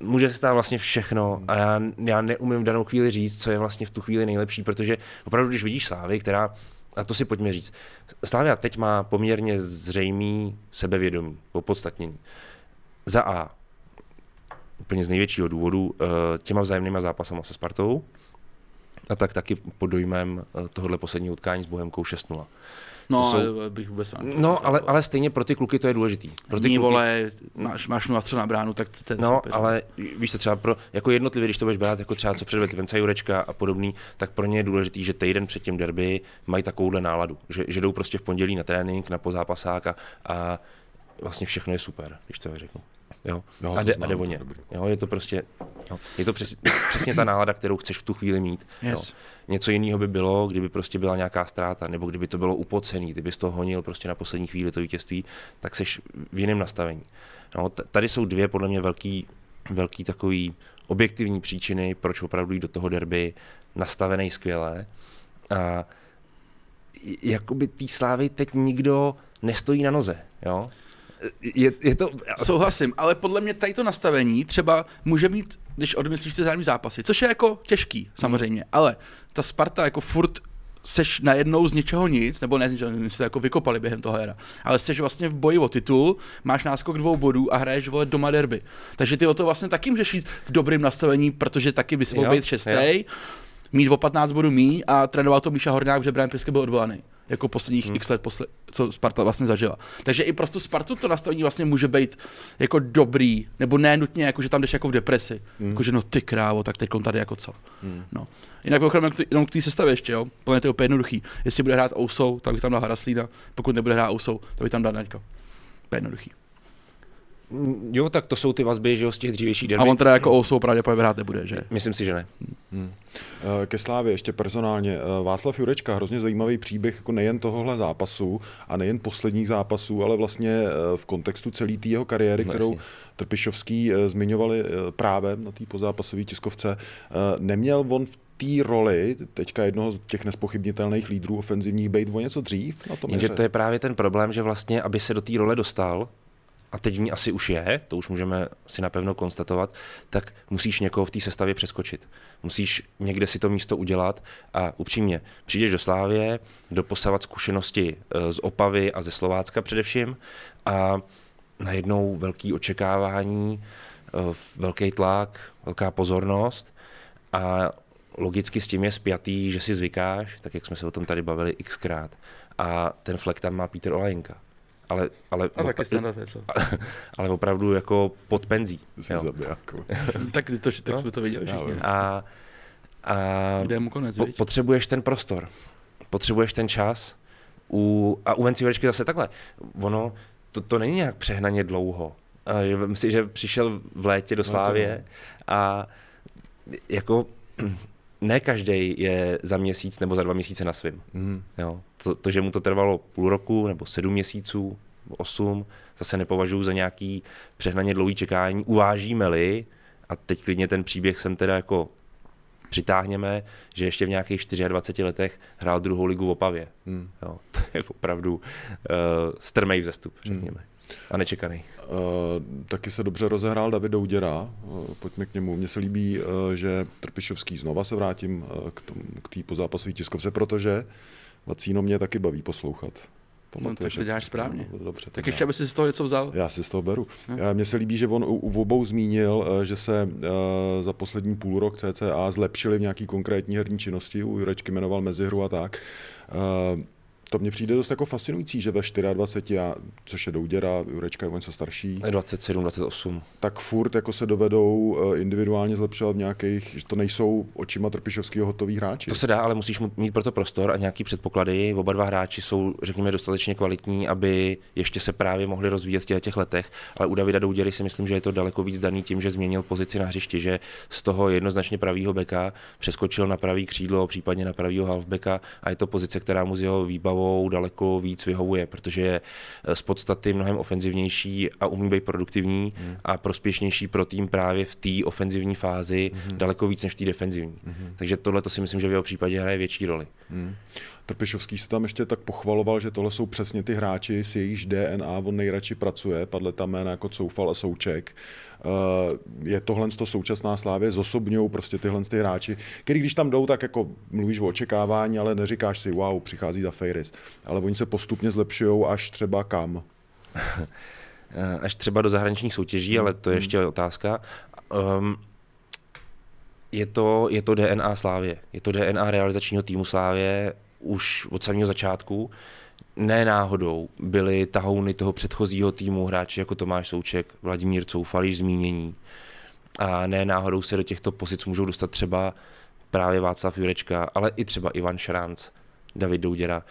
Speaker 3: Může se stát vlastně všechno a já, já neumím v danou chvíli říct, co je vlastně v tu chvíli nejlepší, protože opravdu, když vidíš Slávy, která a to si pojďme říct. Slávia teď má poměrně zřejmý sebevědomí, opodstatnění. Za A, úplně z největšího důvodu, eh, těma vzájemnýma zápasama se Spartou, a tak taky pod dojmem eh, tohohle posledního utkání s Bohemkou 6-0.
Speaker 2: No,
Speaker 3: To
Speaker 2: jsou... bych vůbec
Speaker 3: No, ale, ale stejně pro ty kluky to je důležitý. Pro ty
Speaker 2: Ní,
Speaker 3: kluky,
Speaker 2: vole, máš, máš 0 na bránu, tak to je
Speaker 3: No,
Speaker 2: super.
Speaker 3: ale víš se třeba pro, jako jednotlivě, když to budeš brát jako třeba co předvedl Venca Jurečka a podobný, tak pro ně je důležitý, že týden před tím derby mají takovouhle náladu, že, že jdou prostě v pondělí na trénink, na pozápasák a, a vlastně všechno je super, když to řeknu. Jo?
Speaker 1: Jo,
Speaker 3: a, jde,
Speaker 1: znám,
Speaker 3: a jde o
Speaker 1: je
Speaker 3: ně. Jo, je to prostě, jo, je to přes, přesně ta nálada, kterou chceš v tu chvíli mít. Jo.
Speaker 2: Yes.
Speaker 3: Něco jiného by bylo, kdyby prostě byla nějaká ztráta, nebo kdyby to bylo upocený, kdyby to honil prostě na poslední chvíli to vítězství, tak seš v jiném nastavení. No, tady jsou dvě podle mě velký, velký takový objektivní příčiny, proč opravdu jít do toho derby nastavený skvěle. A jakoby té slávy teď nikdo nestojí na noze. Jo? Je, je to...
Speaker 2: Souhlasím, ale podle mě tady to nastavení třeba může mít, když odmyslíš ty zájemný zápasy, což je jako těžký samozřejmě, ale ta Sparta jako furt seš najednou z ničeho nic, nebo ne z ničeho, nic, to jako vykopali během toho hra, ale seš vlastně v boji o titul, máš náskok dvou bodů a hraješ vole doma derby. Takže ty o to vlastně taky můžeš jít v dobrém nastavení, protože taky bys mohl být šestý, mít o 15 bodů mí a trénoval to Míša Horňák, protože Brian Priske byl odvolaný jako posledních hmm. x let, posle, co Sparta vlastně zažila. Takže i pro tu Spartu to nastavení vlastně může být jako dobrý, nebo ne nutně, jako že tam jdeš jako v depresi. Hmm. Jako že no ty krávo, tak teď tady jako co. Hmm. No. Jinak mimochodem jenom k té sestavě ještě, jo. Plně to je úplně jednoduchý. Jestli bude hrát Ousou, tak bych tam dal Haraslína, pokud nebude hrát Ousou, tak bych tam dal Daňka. Je jednoduchý.
Speaker 3: Jo, tak to jsou ty vazby, že jo, z těch dřívějších
Speaker 2: A
Speaker 3: derby.
Speaker 2: on teda jako Ousou pravděpodobně hrát nebude, že?
Speaker 3: Myslím si, že ne.
Speaker 1: Eh, Ke Slávě ještě personálně. Eh, Václav Jurečka, hrozně zajímavý příběh jako nejen tohohle zápasu a nejen posledních zápasů, ale vlastně eh, v kontextu celé té jeho kariéry,
Speaker 3: No,
Speaker 1: kterou
Speaker 3: jasně.
Speaker 1: Trpišovský zmiňovali právem na té pozápasové tiskovce. Neměl on v té roli, teďka jednoho z těch nespochybnitelných lídrů ofenzivních, být o něco dřív na tom
Speaker 3: Jenže to je právě ten problém, že vlastně, aby se do té role dostal, a teď v ní asi už je, to už můžeme si napevno konstatovat, tak musíš někoho v té sestavě přeskočit. Musíš někde si to místo udělat a upřímně, přijdeš do Slávě, doposavat zkušenosti eh, z Opavy a ze Slovácka především a najednou velký očekávání, uh, velký tlak, velká pozornost a logicky s tím je spjatý, že si zvykáš, tak jak jsme se o tom tady bavili xkrát. A ten flek tam má Peter Olajinka. Ale, ale,
Speaker 2: A taky standard, co?
Speaker 3: ale opravdu jako pod penzí.
Speaker 1: Jsi zabijáku. [LAUGHS]
Speaker 2: tak to, tak
Speaker 3: No.
Speaker 2: jsme to viděli všichni.
Speaker 3: A, a
Speaker 2: Kde je mu konec,
Speaker 3: po, potřebuješ ten prostor, potřebuješ ten čas. U, a u Venci zase takhle. Ono, to, to není nějak přehnaně dlouho. A že Vem si, že přišel v létě do
Speaker 1: No
Speaker 3: Slávě a jako každý je za měsíc nebo za dva měsíce na svým.
Speaker 1: Mhm.
Speaker 3: Jo. To, to, že mu to trvalo půl roku nebo sedm měsíců, nebo osm, zase nepovažuji za nějaký přehnaně dlouhý čekání. Uvážíme-li, a teď klidně ten příběh jsem teda jako přitáhněme, že ještě v nějakých 24 letech hrál druhou ligu v Opavě.
Speaker 1: Hmm.
Speaker 3: Jo, [LAUGHS] to je opravdu uh, strmej vzestup, řekněme. A nečekaný.
Speaker 1: Uh, taky se dobře rozehrál David Douděra, uh, pojďme k němu. Mně se líbí, uh, že Trpišovský znova se vrátím uh, k, tom, k té pozápasové tiskovce, protože Vacíno mě taky baví poslouchat. Pamatuješ,
Speaker 2: tak to děláš správně.
Speaker 1: No, dobře,
Speaker 2: Tak ještě, aby si z toho něco vzal.
Speaker 1: Já si z toho beru. No. Mně se líbí, že on u, u obou zmínil, eh, že se eh, za poslední půl rok CCA zlepšili v nějaký konkrétní herní činnosti. U Jurečky jmenoval mezihru a tak. Eh, To mně přijde dost jako fascinující, že ve 24, a, což je Douděra, Jurečka je o něco starší,
Speaker 3: 27, 28.
Speaker 1: tak furt jako se dovedou eh, individuálně zlepšovat v nějakých, že to nejsou očima Trpišovského hotový hráči.
Speaker 3: To se dá, ale musíš mu- mít proto prostor a nějaký předpoklady. Oba dva hráči jsou, řekněme, dostatečně kvalitní, aby ještě se právě mohli rozvíjet v těch, těch letech. Ale u Davida Douděry si myslím, že je to daleko víc daný tím, že změnil pozici na hřišti, že z toho jednoznačně pravýho beka přeskočil na pravý křídlo, případně na pravýho halfbacka a je to pozice, která mu s jeho výbavou daleko víc vyhovuje, protože je z podstaty mnohem ofenzivnější a umí být produktivní hmm. a prospěšnější pro tým právě v té ofenzivní fázi hmm. daleko víc než v té defenzivní. Hmm. Takže tohle to si myslím, že v jeho případě hraje větší roli.
Speaker 1: Hmm. Trpišovský se tam ještě tak pochvaloval, že tohle jsou přesně ty hráči, s jejichž DNA on nejradši pracuje, padle tam jména jako Coufal a Souček. Uh, je tohle to současná slávě, zosobňují prostě tyhle ty hráči, který když tam jdou, tak jako mluvíš o očekávání, ale neříkáš si, wow, přichází za Fejris. Ale oni se postupně zlepšují až třeba kam. [LAUGHS]
Speaker 3: Eh, Až třeba do zahraničních soutěží, ale to je ještě otázka. Um, je to, je to DNA Slávě. Je to DNA realizačního týmu Slávě už od samého začátku. Ne náhodou byly tahouny toho předchozího týmu hráči jako Tomáš Souček, Vladimír Coufal, již zmínění. A ne náhodou se do těchto pozic můžou dostat třeba právě Václav Jurečka, ale i třeba Ivan Šranc, David Douděra.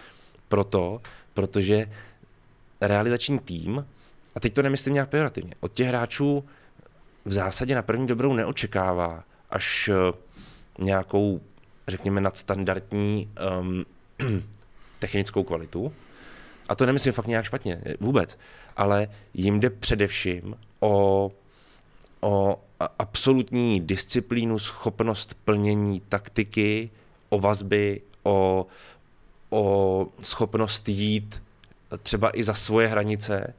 Speaker 3: Proto, protože realizační tým, a teď to nemyslím nějak pejorativně, od těch hráčů v zásadě na první dobrou neočekává až eh, nějakou, řekněme, nadstandardní um, [CLEARS THROAT] technickou kvalitu. A to nemyslím fakt nějak špatně, eh, vůbec. Ale jim jde především o, o absolutní disciplínu, schopnost plnění taktiky, o vazby, o, o schopnost jít třeba i za svoje hranice.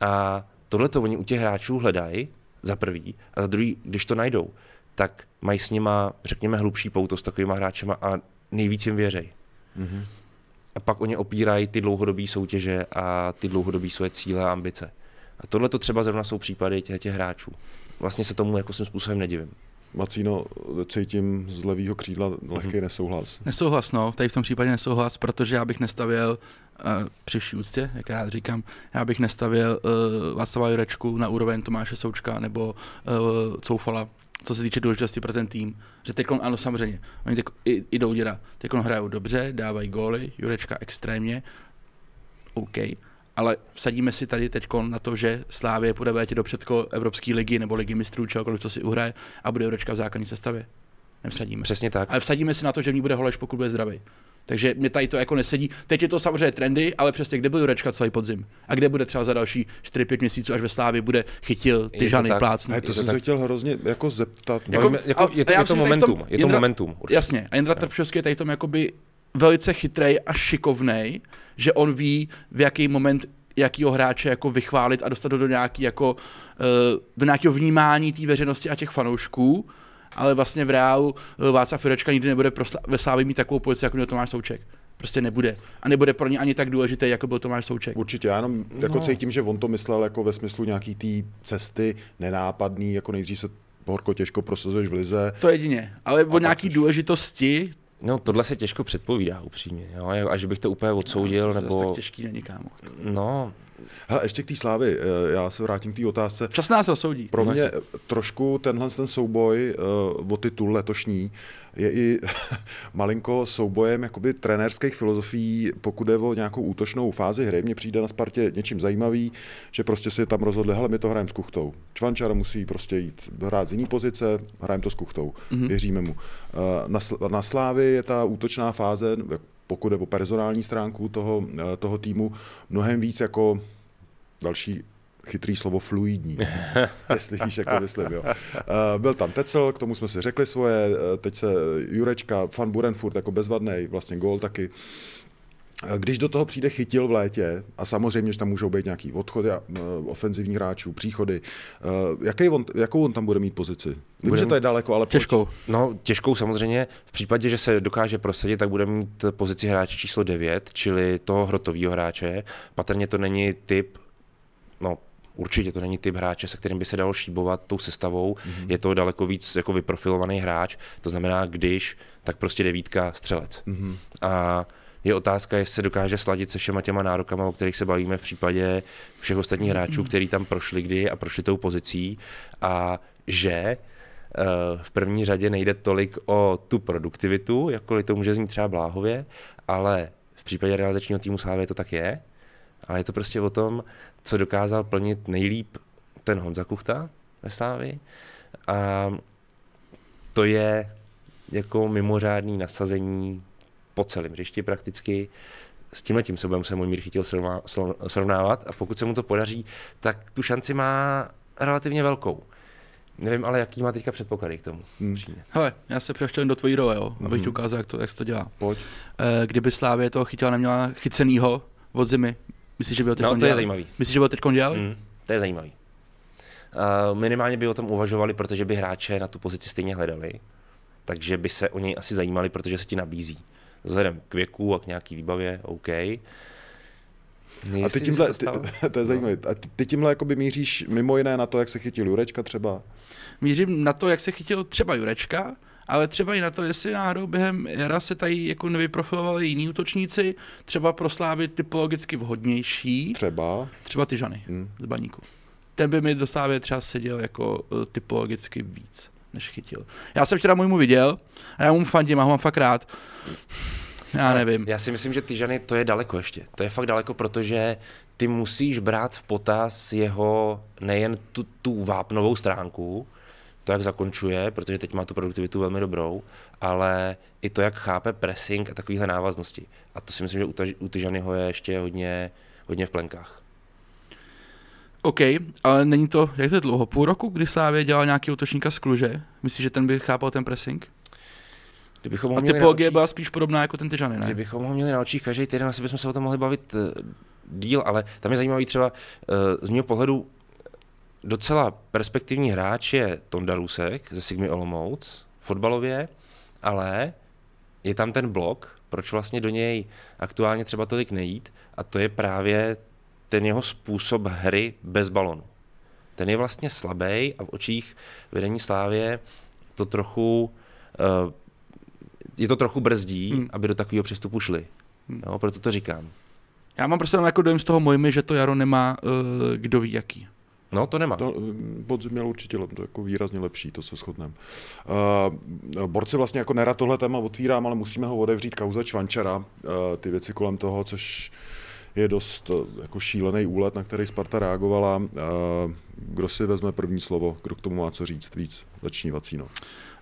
Speaker 3: A tohle to oni u těch hráčů hledají, za prvý, a za druhý, když to najdou, tak mají s nima, řekněme, hlubší pouto s takovýma hráčema a nejvíc jim věřej.
Speaker 1: Mm-hmm.
Speaker 3: A pak oni opírají ty dlouhodobé soutěže a ty dlouhodobé svoje cíle a ambice. A tohle to třeba zrovna jsou případy těch, těch hráčů. Vlastně se tomu jako svým způsobem nedivím.
Speaker 1: Macíno, cítím z levého křídla lehký nesouhlas.
Speaker 2: Nesouhlas, no, tady v tom případě nesouhlas, protože já bych nestavěl, uh, při vší úctě, jak já říkám, já bych nestavěl uh, Václava Jurečku na úroveň Tomáše Součka nebo uh, Coufala, co se týče důležitosti pro ten tým. Že teď, ano, samozřejmě, oni teď, i, i Douděra, teď hrajou dobře, dávají góly, Jurečka extrémně, OK, ale vsadíme si tady teď na to, že Slávě půjde letě do předko Evropské ligy nebo ligy mistrů, čehokoliv, co si uhraje a bude Jurečka v základní sestavě. Nevsadíme.
Speaker 3: Přesně tak.
Speaker 2: Ale vsadíme si na to, že v ní bude Holeš, pokud bude zdravý. Takže mě tady to jako nesedí. Teď je to samozřejmě trendy, ale přesně kde byl Jurečka celý podzim? A kde bude třeba za další 4-5 měsíců, až ve Slávě bude chytil ty žany
Speaker 3: tak.
Speaker 2: plácnu.
Speaker 1: A to
Speaker 3: to
Speaker 1: jsem
Speaker 3: tak.
Speaker 1: se chtěl hrozně jako zeptat.
Speaker 3: Jako, jako, je to,
Speaker 2: a
Speaker 3: je to
Speaker 2: v tom
Speaker 3: momentum, je to
Speaker 2: Jindra-
Speaker 3: momentum. určitě.
Speaker 2: Jasně, a Jindra Trpšovský je tady tom jakoby velice chytrej a šikovnej, že on ví, v jaký moment jakýho hráče jako vychválit a dostat ho do nějaký jako, eh, do nějakého vnímání té veřejnosti a těch fanoušků, ale vlastně v reálu eh, Václav Jurečka nikdy nebude ve Slávě mít takovou pozici, jako měl Tomáš Souček. prostě nebude. A nebude pro ně ani tak důležité, jako byl Tomáš Souček.
Speaker 1: Určitě, já jenom jako
Speaker 3: No.
Speaker 1: cítím, že on to myslel jako ve smyslu nějaký té cesty nenápadný, jako nejdřív se horko těžko prosazuješ v lize.
Speaker 2: To jedině. Ale o nějaký
Speaker 1: seš-
Speaker 2: důležitosti,
Speaker 3: No, tohle se těžko předpovídá, upřímně. Jo? A že bych to úplně odsoudil,
Speaker 2: to zase tak
Speaker 3: nebo...
Speaker 2: těžký není, kámo.
Speaker 3: No,
Speaker 1: Hele, ještě k té slávy, eh, já se vrátím k té otázce.
Speaker 2: Čas nás rozsoudí.
Speaker 1: Pro mě trošku tenhle ten souboj uh, o titul letošní je i [LAUGHS] malinko soubojem jakoby trenérských filozofií, pokud jde o nějakou útočnou fázi hry. Mně přijde na Spartě něčím zajímavý, že prostě si tam rozhodli, hele, my to hrajeme s Kuchtou. Čvančara musí prostě jít hrát z jiný pozice, hrajeme to s Kuchtou, mm-hmm. věříme mu. Uh, na, na Slávy je ta útočná fáze, pokud jde o personální stránku toho, eh, toho týmu, mnohem víc jako další chytrý slovo fluidní, [LAUGHS] jestli víš, jak to myslím. Jo. Uh, byl tam Tecel, k tomu jsme si řekli svoje, uh, teď se Jurečka, Fan Buren furt jako bezvadný, vlastně gól taky. Když do toho přijde chytil v létě, a samozřejmě, že tam můžou být nějaký odchody ofenzivních hráčů, příchody, uh, jaký on, jakou on tam bude mít pozici? Vím,
Speaker 3: Bude
Speaker 1: že to je daleko, ale pojď.
Speaker 2: Těžkou.
Speaker 3: No, těžkou samozřejmě. V případě, že se dokáže prosadit, tak bude mít pozici hráče číslo 9, čili toho hrotového hráče. Patrně to není typ, no určitě to není typ hráče, se kterým by se dalo šíbovat tou sestavou. Mm-hmm. Je to daleko víc jako vyprofilovaný hráč, to znamená, když, tak prostě devítka střelec. Mm-hmm. A je otázka, jestli se dokáže sladit se všema těma nárokama, o kterých se bavíme v případě všech ostatních hráčů, kteří tam prošli kdy a prošli tou pozicí. A že eh, v první řadě nejde tolik o tu produktivitu, jakkoliv to může znít třeba bláhově, ale v případě realizačního týmu Slávy to tak je, ale je to prostě o tom, co dokázal plnit nejlíp ten Honza Kuchta ve Slávi a to je jako mimořádný nasazení po celém hřišti prakticky. S tímhle tím se budeme se můj mír chytil srovnávat a pokud se mu to podaří, tak tu šanci má relativně velkou. Nevím, ale jaký má teďka předpoklady k tomu. Hmm.
Speaker 2: Hele, já se přeštěl do tvojí role, jo, abych ti ukázal, jak to, jak se to dělá.
Speaker 1: Pojď.
Speaker 2: Eh, Kdyby Slávě toho chytila neměla chycenýho od zimy, myslíš, že by ho teď
Speaker 3: No, to je zajímavý.
Speaker 2: Myslíš, že by ho teď dělal?
Speaker 3: Hmm. To je zajímavý. Uh, minimálně by o tom uvažovali, protože by hráče na tu pozici stejně hledali, takže by se o něj asi zajímali, protože se ti nabízí. Vzhledem k věku a k nějaký výbavě, OK.
Speaker 1: A ty tímhle, ty, [LAUGHS] to je zajímavé, a ty, ty tímhle jakoby míříš mimo jiné na to, jak se chytil Jurečka třeba?
Speaker 2: Mířím na to, jak se chytil třeba Jurečka, ale třeba i na to, jestli náhodou během jara se tady jako nevyprofilovali jiní útočníci, třeba pro Slávy typologicky vhodnější,
Speaker 1: Třeba.
Speaker 2: třeba ty Žany
Speaker 1: Hmm.
Speaker 2: z baníku. Ten by mi do Slávy třeba seděl jako eh, typologicky víc, než chytil. Já jsem včera můjmu viděl a já mu fandím, a ho mám fakt rád. Já nevím.
Speaker 3: Já si myslím, že ty ženy, to je daleko ještě. To je fakt daleko, protože ty musíš brát v potaz jeho nejen tu, tu vápnovou stránku, to, jak zakončuje, protože teď má tu produktivitu velmi dobrou, ale i to, jak chápe pressing a takovéhle návaznosti. A to si myslím, že u, u ty Žanyho je ještě hodně, hodně v plenkách.
Speaker 2: OK, ale není to, jak to je dlouho, půl roku, kdy Slávě dělal nějaký útočníka z Kluže? Myslíš, že ten by chápal ten pressing?
Speaker 3: Kdybychom ho
Speaker 2: A typologie byla spíš podobná jako ten Tyžany, ne?
Speaker 3: Kdybychom ho měli na očích každý týden, asi bychom se o tom mohli bavit uh, díl, ale tam je zajímavý třeba uh, z mého pohledu docela perspektivní hráč je Tonda Rusek ze Sigmy Olomouc, fotbalově, ale je tam ten blok, proč vlastně do něj aktuálně třeba tolik nejít a to je právě ten jeho způsob hry bez balonu. Ten je vlastně slabý a v očích vedení Slávě to trochu uh, je to trochu brzdí,
Speaker 2: Hmm.
Speaker 3: hmm. aby do takového přístupu šli. Jo, proto to říkám.
Speaker 2: Já mám prostě jenom jako dojem z toho mojmy, že to jaro nemá uh, kdo ví jaký.
Speaker 3: No, to nemá.
Speaker 1: To mm, podzim měl určitě to jako výrazně lepší, to se shodneme. Uh, borci vlastně jako nerad tohle téma otvírám, ale musíme ho otevřít kauza Čvančara, uh, ty věci kolem toho, což je dost eh, jako šílený úlet, na který Sparta reagovala. Uh, kdo si vezme první slovo, kdo k tomu má co říct víc? Začni Vacíno.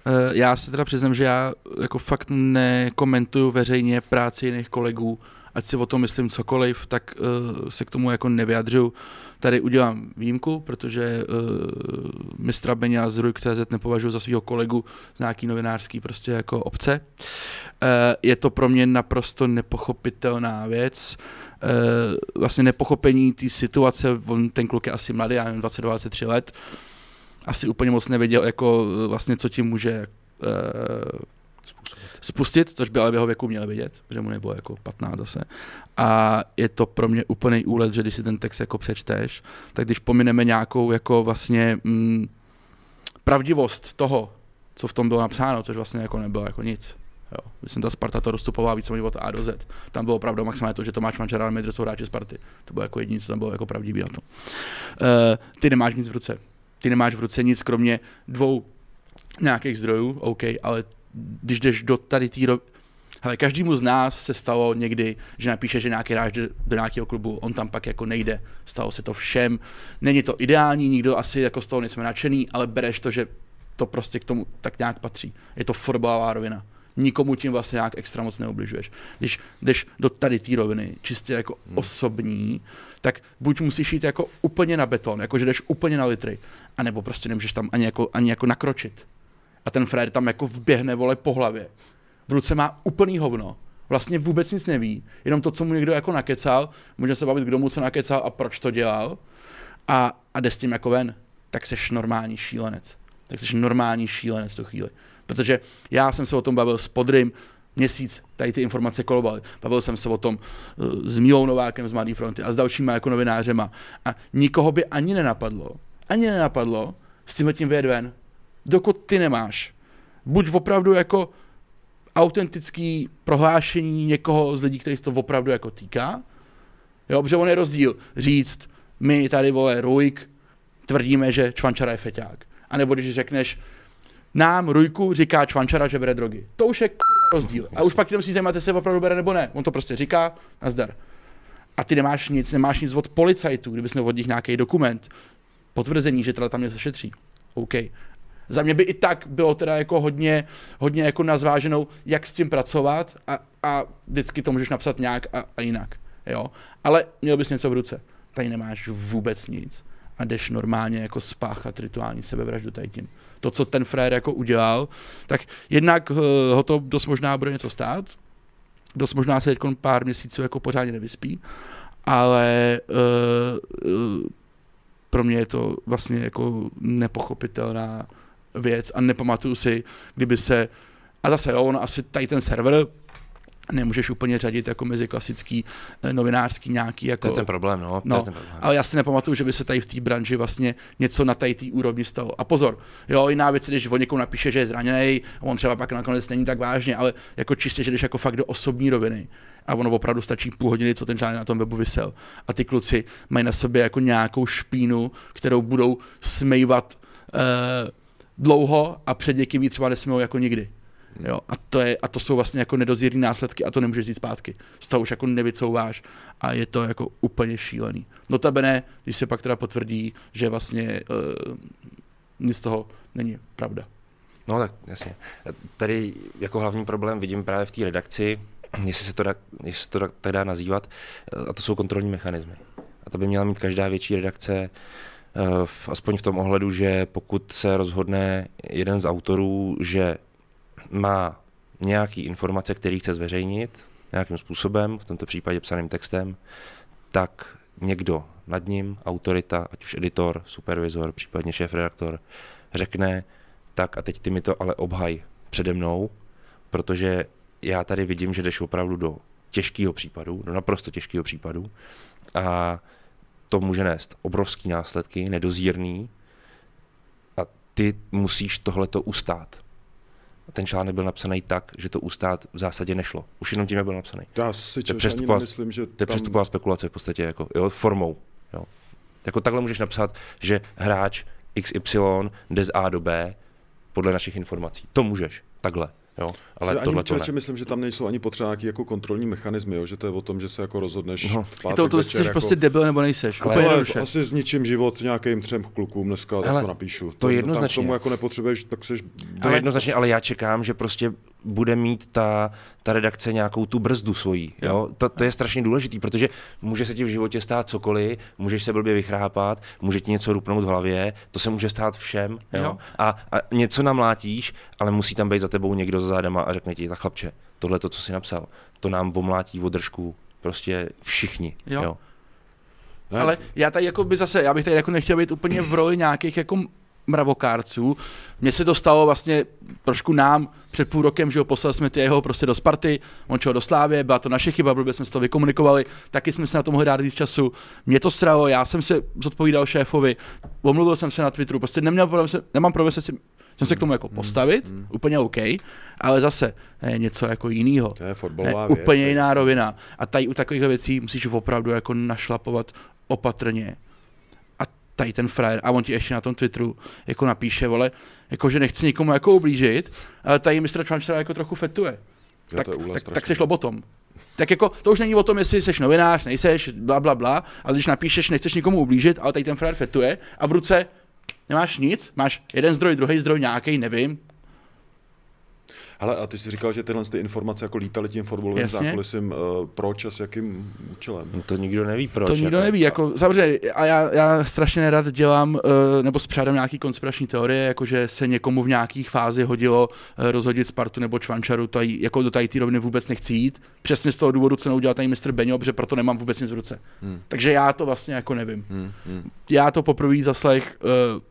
Speaker 2: Eh, Já se teda přiznám, že já jako fakt nekomentuju veřejně práci jiných kolegů, ať si o tom myslím cokoliv, tak uh, se k tomu jako nevyjadřuju. Tady udělám výjimku, protože uh, mistra Beňa z Rujk.cz nepovažuji za svého kolegu z nějaký novinářský prostě jako obce. Uh, je to pro mě naprosto nepochopitelná věc. Uh, vlastně nepochopení té situace, on, ten kluk je asi mladý, já nevím, 22-23 let, asi úplně moc nevěděl, jako eh, vlastně, co tím může uh, spustit, což by ale v jeho věku měl vidět, protože mu nebylo jako 15 zase. A je to pro mě úplný úlet, že když si ten text jako přečteš, tak když pomineme nějakou jako vlastně mm, pravdivost toho, co v tom bylo napsáno, což vlastně jako nebylo jako nic. Jo. Myslím, ta Sparta to rozstupovala více od A do Z. Tam bylo opravdu maximálně to, že Tomáš Mančara a Midr jsou hráči Sparty. To bylo jako jediné, co tam bylo jako pravdivý na to. Uh, ty nemáš nic v ruce. Ty nemáš v ruce nic, kromě dvou nějakých zdrojů, OK, ale když jdeš do tady té ro... Hele, každému z nás se stalo někdy, že napíše, že nějaký hráč do nějakého klubu, on tam pak jako nejde. Stalo se to všem. Není to ideální, nikdo asi jako z toho nejsme nadšený, ale bereš to, že to prostě k tomu tak nějak patří. Je to fotbalová rovina nikomu tím vlastně nějak extra moc neubližuješ. Když jdeš do tady té roviny, čistě jako hmm. osobní, tak buď musíš jít jako úplně na beton, jako že jdeš úplně na litry, anebo prostě nemůžeš tam ani jako, ani jako nakročit. A ten frajer tam jako vběhne vole po hlavě. V ruce má úplný hovno. Vlastně vůbec nic neví. Jenom to, co mu někdo jako nakecal, může se bavit, kdo mu co nakecal a proč to dělal. A, a jde s tím jako ven. Tak seš normální šílenec. Tak seš normální šílenec tu chvíli. Protože já jsem se o tom bavil s Podrym, měsíc tady ty informace kolovaly. Bavil jsem se o tom uh, s Mílou Novákem z Mladé fronty a s dalšíma jako novinářema. A nikoho by ani nenapadlo, ani nenapadlo s tím tím vyjet ven, dokud ty nemáš. Buď opravdu jako autentický prohlášení někoho z lidí, který se to opravdu jako týká, jo, protože on je rozdíl říct, my tady vole Rujk, tvrdíme, že Čvančara je feťák. A nebo když řekneš, nám Rujku říká Čvančara, že bere drogy. To už je rozdíl. A už pak jenom si zajímáte, se opravdu bere nebo ne. On to prostě říká, nazdar. A ty nemáš nic, nemáš nic od policajtů, kdybys měl od nich nějaký dokument, potvrzení, že teda tam něco šetří. OK. Za mě by i tak bylo teda jako hodně, hodně jako nazváženou, jak s tím pracovat a, a vždycky to můžeš napsat nějak a, a jinak. Jo? Ale měl bys něco v ruce. Tady nemáš vůbec nic a jdeš normálně jako spáchat rituální sebevraždu tady tím to, co ten frér jako udělal, tak jednak uh, ho to dost možná bude něco stát, dost možná se teď pár měsíců jako pořádně nevyspí, ale uh, pro mě je to vlastně jako nepochopitelná věc a nepamatuju si, kdyby se, a zase jo, on asi tady ten server, nemůžeš úplně řadit jako mezi klasický eh, novinářský nějaký. Jako,
Speaker 3: to je ten problém, no.
Speaker 2: no
Speaker 3: je ten problém.
Speaker 2: Ale já si nepamatuju, že by se tady v té branži vlastně něco na té úrovni stalo. A pozor, jo, jiná věc, když o někomu napíše, že je zraněný, on třeba pak nakonec není tak vážně, ale jako čistě, že jdeš jako fakt do osobní roviny. A ono opravdu stačí půl hodiny, co ten článek na tom webu vysel. A ty kluci mají na sobě jako nějakou špínu, kterou budou smejvat uh, dlouho a před někým třeba nesmou jako nikdy. Jo, a, to je, a to jsou vlastně jako nedozírné následky a to nemůžeš jít zpátky. Z toho už jako nevycouváš a je to jako úplně šílený. Notabene, když se pak teda potvrdí, že vlastně uh, nic z toho není pravda.
Speaker 3: No tak jasně. Tady jako hlavní problém vidím právě v té redakci, jestli se to dá, jestli to dá, tak dá nazývat, eh, a to jsou kontrolní mechanismy. A to by měla mít každá větší redakce, uh, aspoň v tom ohledu, že pokud se rozhodne jeden z autorů, že má nějaký informace, který chce zveřejnit nějakým způsobem, v tomto případě psaným textem, tak někdo nad ním, autorita, ať už editor, supervizor, případně šéf-redaktor, řekne, tak a teď ty mi to ale obhaj přede mnou, protože já tady vidím, že jdeš opravdu do těžkého případu, do naprosto těžkého případu a to může nést obrovský následky, nedozírný a ty musíš tohleto ustát ten článek byl napsaný tak, že to ustát v zásadě nešlo. Už jenom tím nebyl napsaný.
Speaker 1: Já si to je myslím, že
Speaker 3: to je přestupová spekulace v podstatě, jako, jo, formou. Jo. Jako takhle můžeš napsat, že hráč XY jde z A do B podle našich informací. To můžeš, takhle. Jo,
Speaker 1: ale tohle to ne. myslím, že tam nejsou ani potřeba nějaký jako kontrolní mechanismy, jo, že to je o tom, že se jako rozhodneš no. v pátek
Speaker 2: to, to
Speaker 1: večer,
Speaker 2: jsi jako... prostě debil nebo nejseš.
Speaker 1: Ale, ale asi zničím život nějakým třem klukům dneska, ale to napíšu.
Speaker 3: To, to jednoznačně.
Speaker 1: Tam tomu jako nepotřebuješ, tak seš...
Speaker 3: To je jednoznačně, ale já čekám, že prostě bude mít ta, ta redakce nějakou tu brzdu svojí. Jo? To, to je strašně důležitý, protože může se ti v životě stát cokoliv, můžeš se blbě vychrápat, může ti něco rupnout v hlavě, to se může stát všem. Jo? Jo. A, a něco namlátíš, ale musí tam být za tebou někdo za zádama a řekne ti, tak chlapče, tohle to, co jsi napsal, to nám omlátí v držku prostě všichni. Jo. jo.
Speaker 2: Ale já tady jako by zase, já bych tady jako nechtěl být úplně v roli nějakých jako mravokárců. Mně se to stalo vlastně trošku nám před půl rokem, že ho poslali jsme ty jeho prostě do Sparty, on šel do Slávě, byla to naše chyba, blbě jsme to vykomunikovali, taky jsme se na to mohli dát víc času. Mě to stralo, já jsem se zodpovídal šéfovi, omluvil jsem se na Twitteru, prostě neměl problém se, nemám problém se si jsem se k tomu jako postavit, mm, mm. úplně OK, ale zase je něco jako jiného.
Speaker 1: To je fotbalová
Speaker 2: věc, úplně jiná rovina. A tady u takových věcí musíš opravdu jako našlapovat opatrně tady ten frajer, a on ti ještě na tom Twitteru jako napíše, vole, jako že nechci nikomu jako ublížit, ale tady mistr Čvančera jako trochu fetuje. tak, tak, tak seš lobotom. Tak jako to už není o tom, jestli jsi novinář, nejseš, bla, bla, bla, ale když napíšeš, nechceš nikomu ublížit, ale tady ten frajer fetuje a v ruce nemáš nic, máš jeden zdroj, druhý zdroj, nějaký, nevím,
Speaker 1: ale a ty jsi říkal, že tyhle ty informace jako lítaly tím fotbalovým zákulisím, uh, proč a s jakým účelem?
Speaker 3: No to nikdo neví proč.
Speaker 2: To nikdo jako... neví, jako samozřejmě, a já, já strašně nerad dělám, uh, nebo spřádám nějaký konspirační teorie, jako že se někomu v nějakých fázi hodilo uh, rozhodit Spartu nebo Čvančaru, to jako do tady té rovny vůbec nechci jít. Přesně z toho důvodu, co neudělal tady mistr Beňo, protože proto nemám vůbec nic v ruce. Hmm. Takže já to vlastně jako nevím. Hmm. Hmm. Já to poprvé zaslech uh,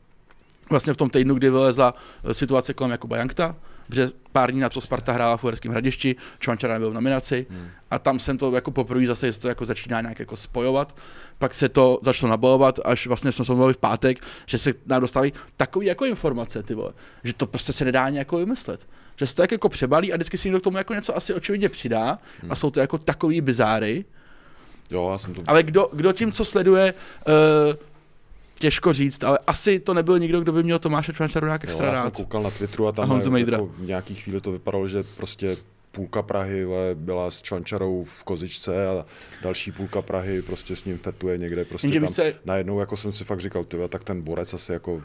Speaker 2: vlastně v tom týdnu, kdy vylezla situace kolem Jakuba Jankta, protože pár dní na to Sparta hrála v Uherském hradišti, Čvančara nebyl v nominaci hmm. a tam jsem to jako poprvé zase to jako začíná nějak jako spojovat. Pak se to začalo nabalovat, až vlastně jsme se mluvili v pátek, že se nám dostali takové jako informace, ty vole, že to prostě se nedá nějak vymyslet. Že se to jako přebalí a vždycky si někdo k tomu jako něco asi očividně přidá hmm. a jsou to jako takový bizáry.
Speaker 1: Jo, já jsem to...
Speaker 2: Ale kdo, kdo tím, co sleduje, uh, těžko říct, ale asi to nebyl nikdo, kdo by měl Tomáše Čvančaru nějak extra
Speaker 1: jo,
Speaker 2: já
Speaker 1: jsem koukal na Twitteru a tam a jako v nějaký chvíli to vypadalo, že prostě půlka Prahy byla s Čvančarou v kozičce a další půlka Prahy prostě s ním fetuje někde prostě Jenže tam. Více... Najednou jako jsem si fakt říkal, tyhle, tak ten borec asi jako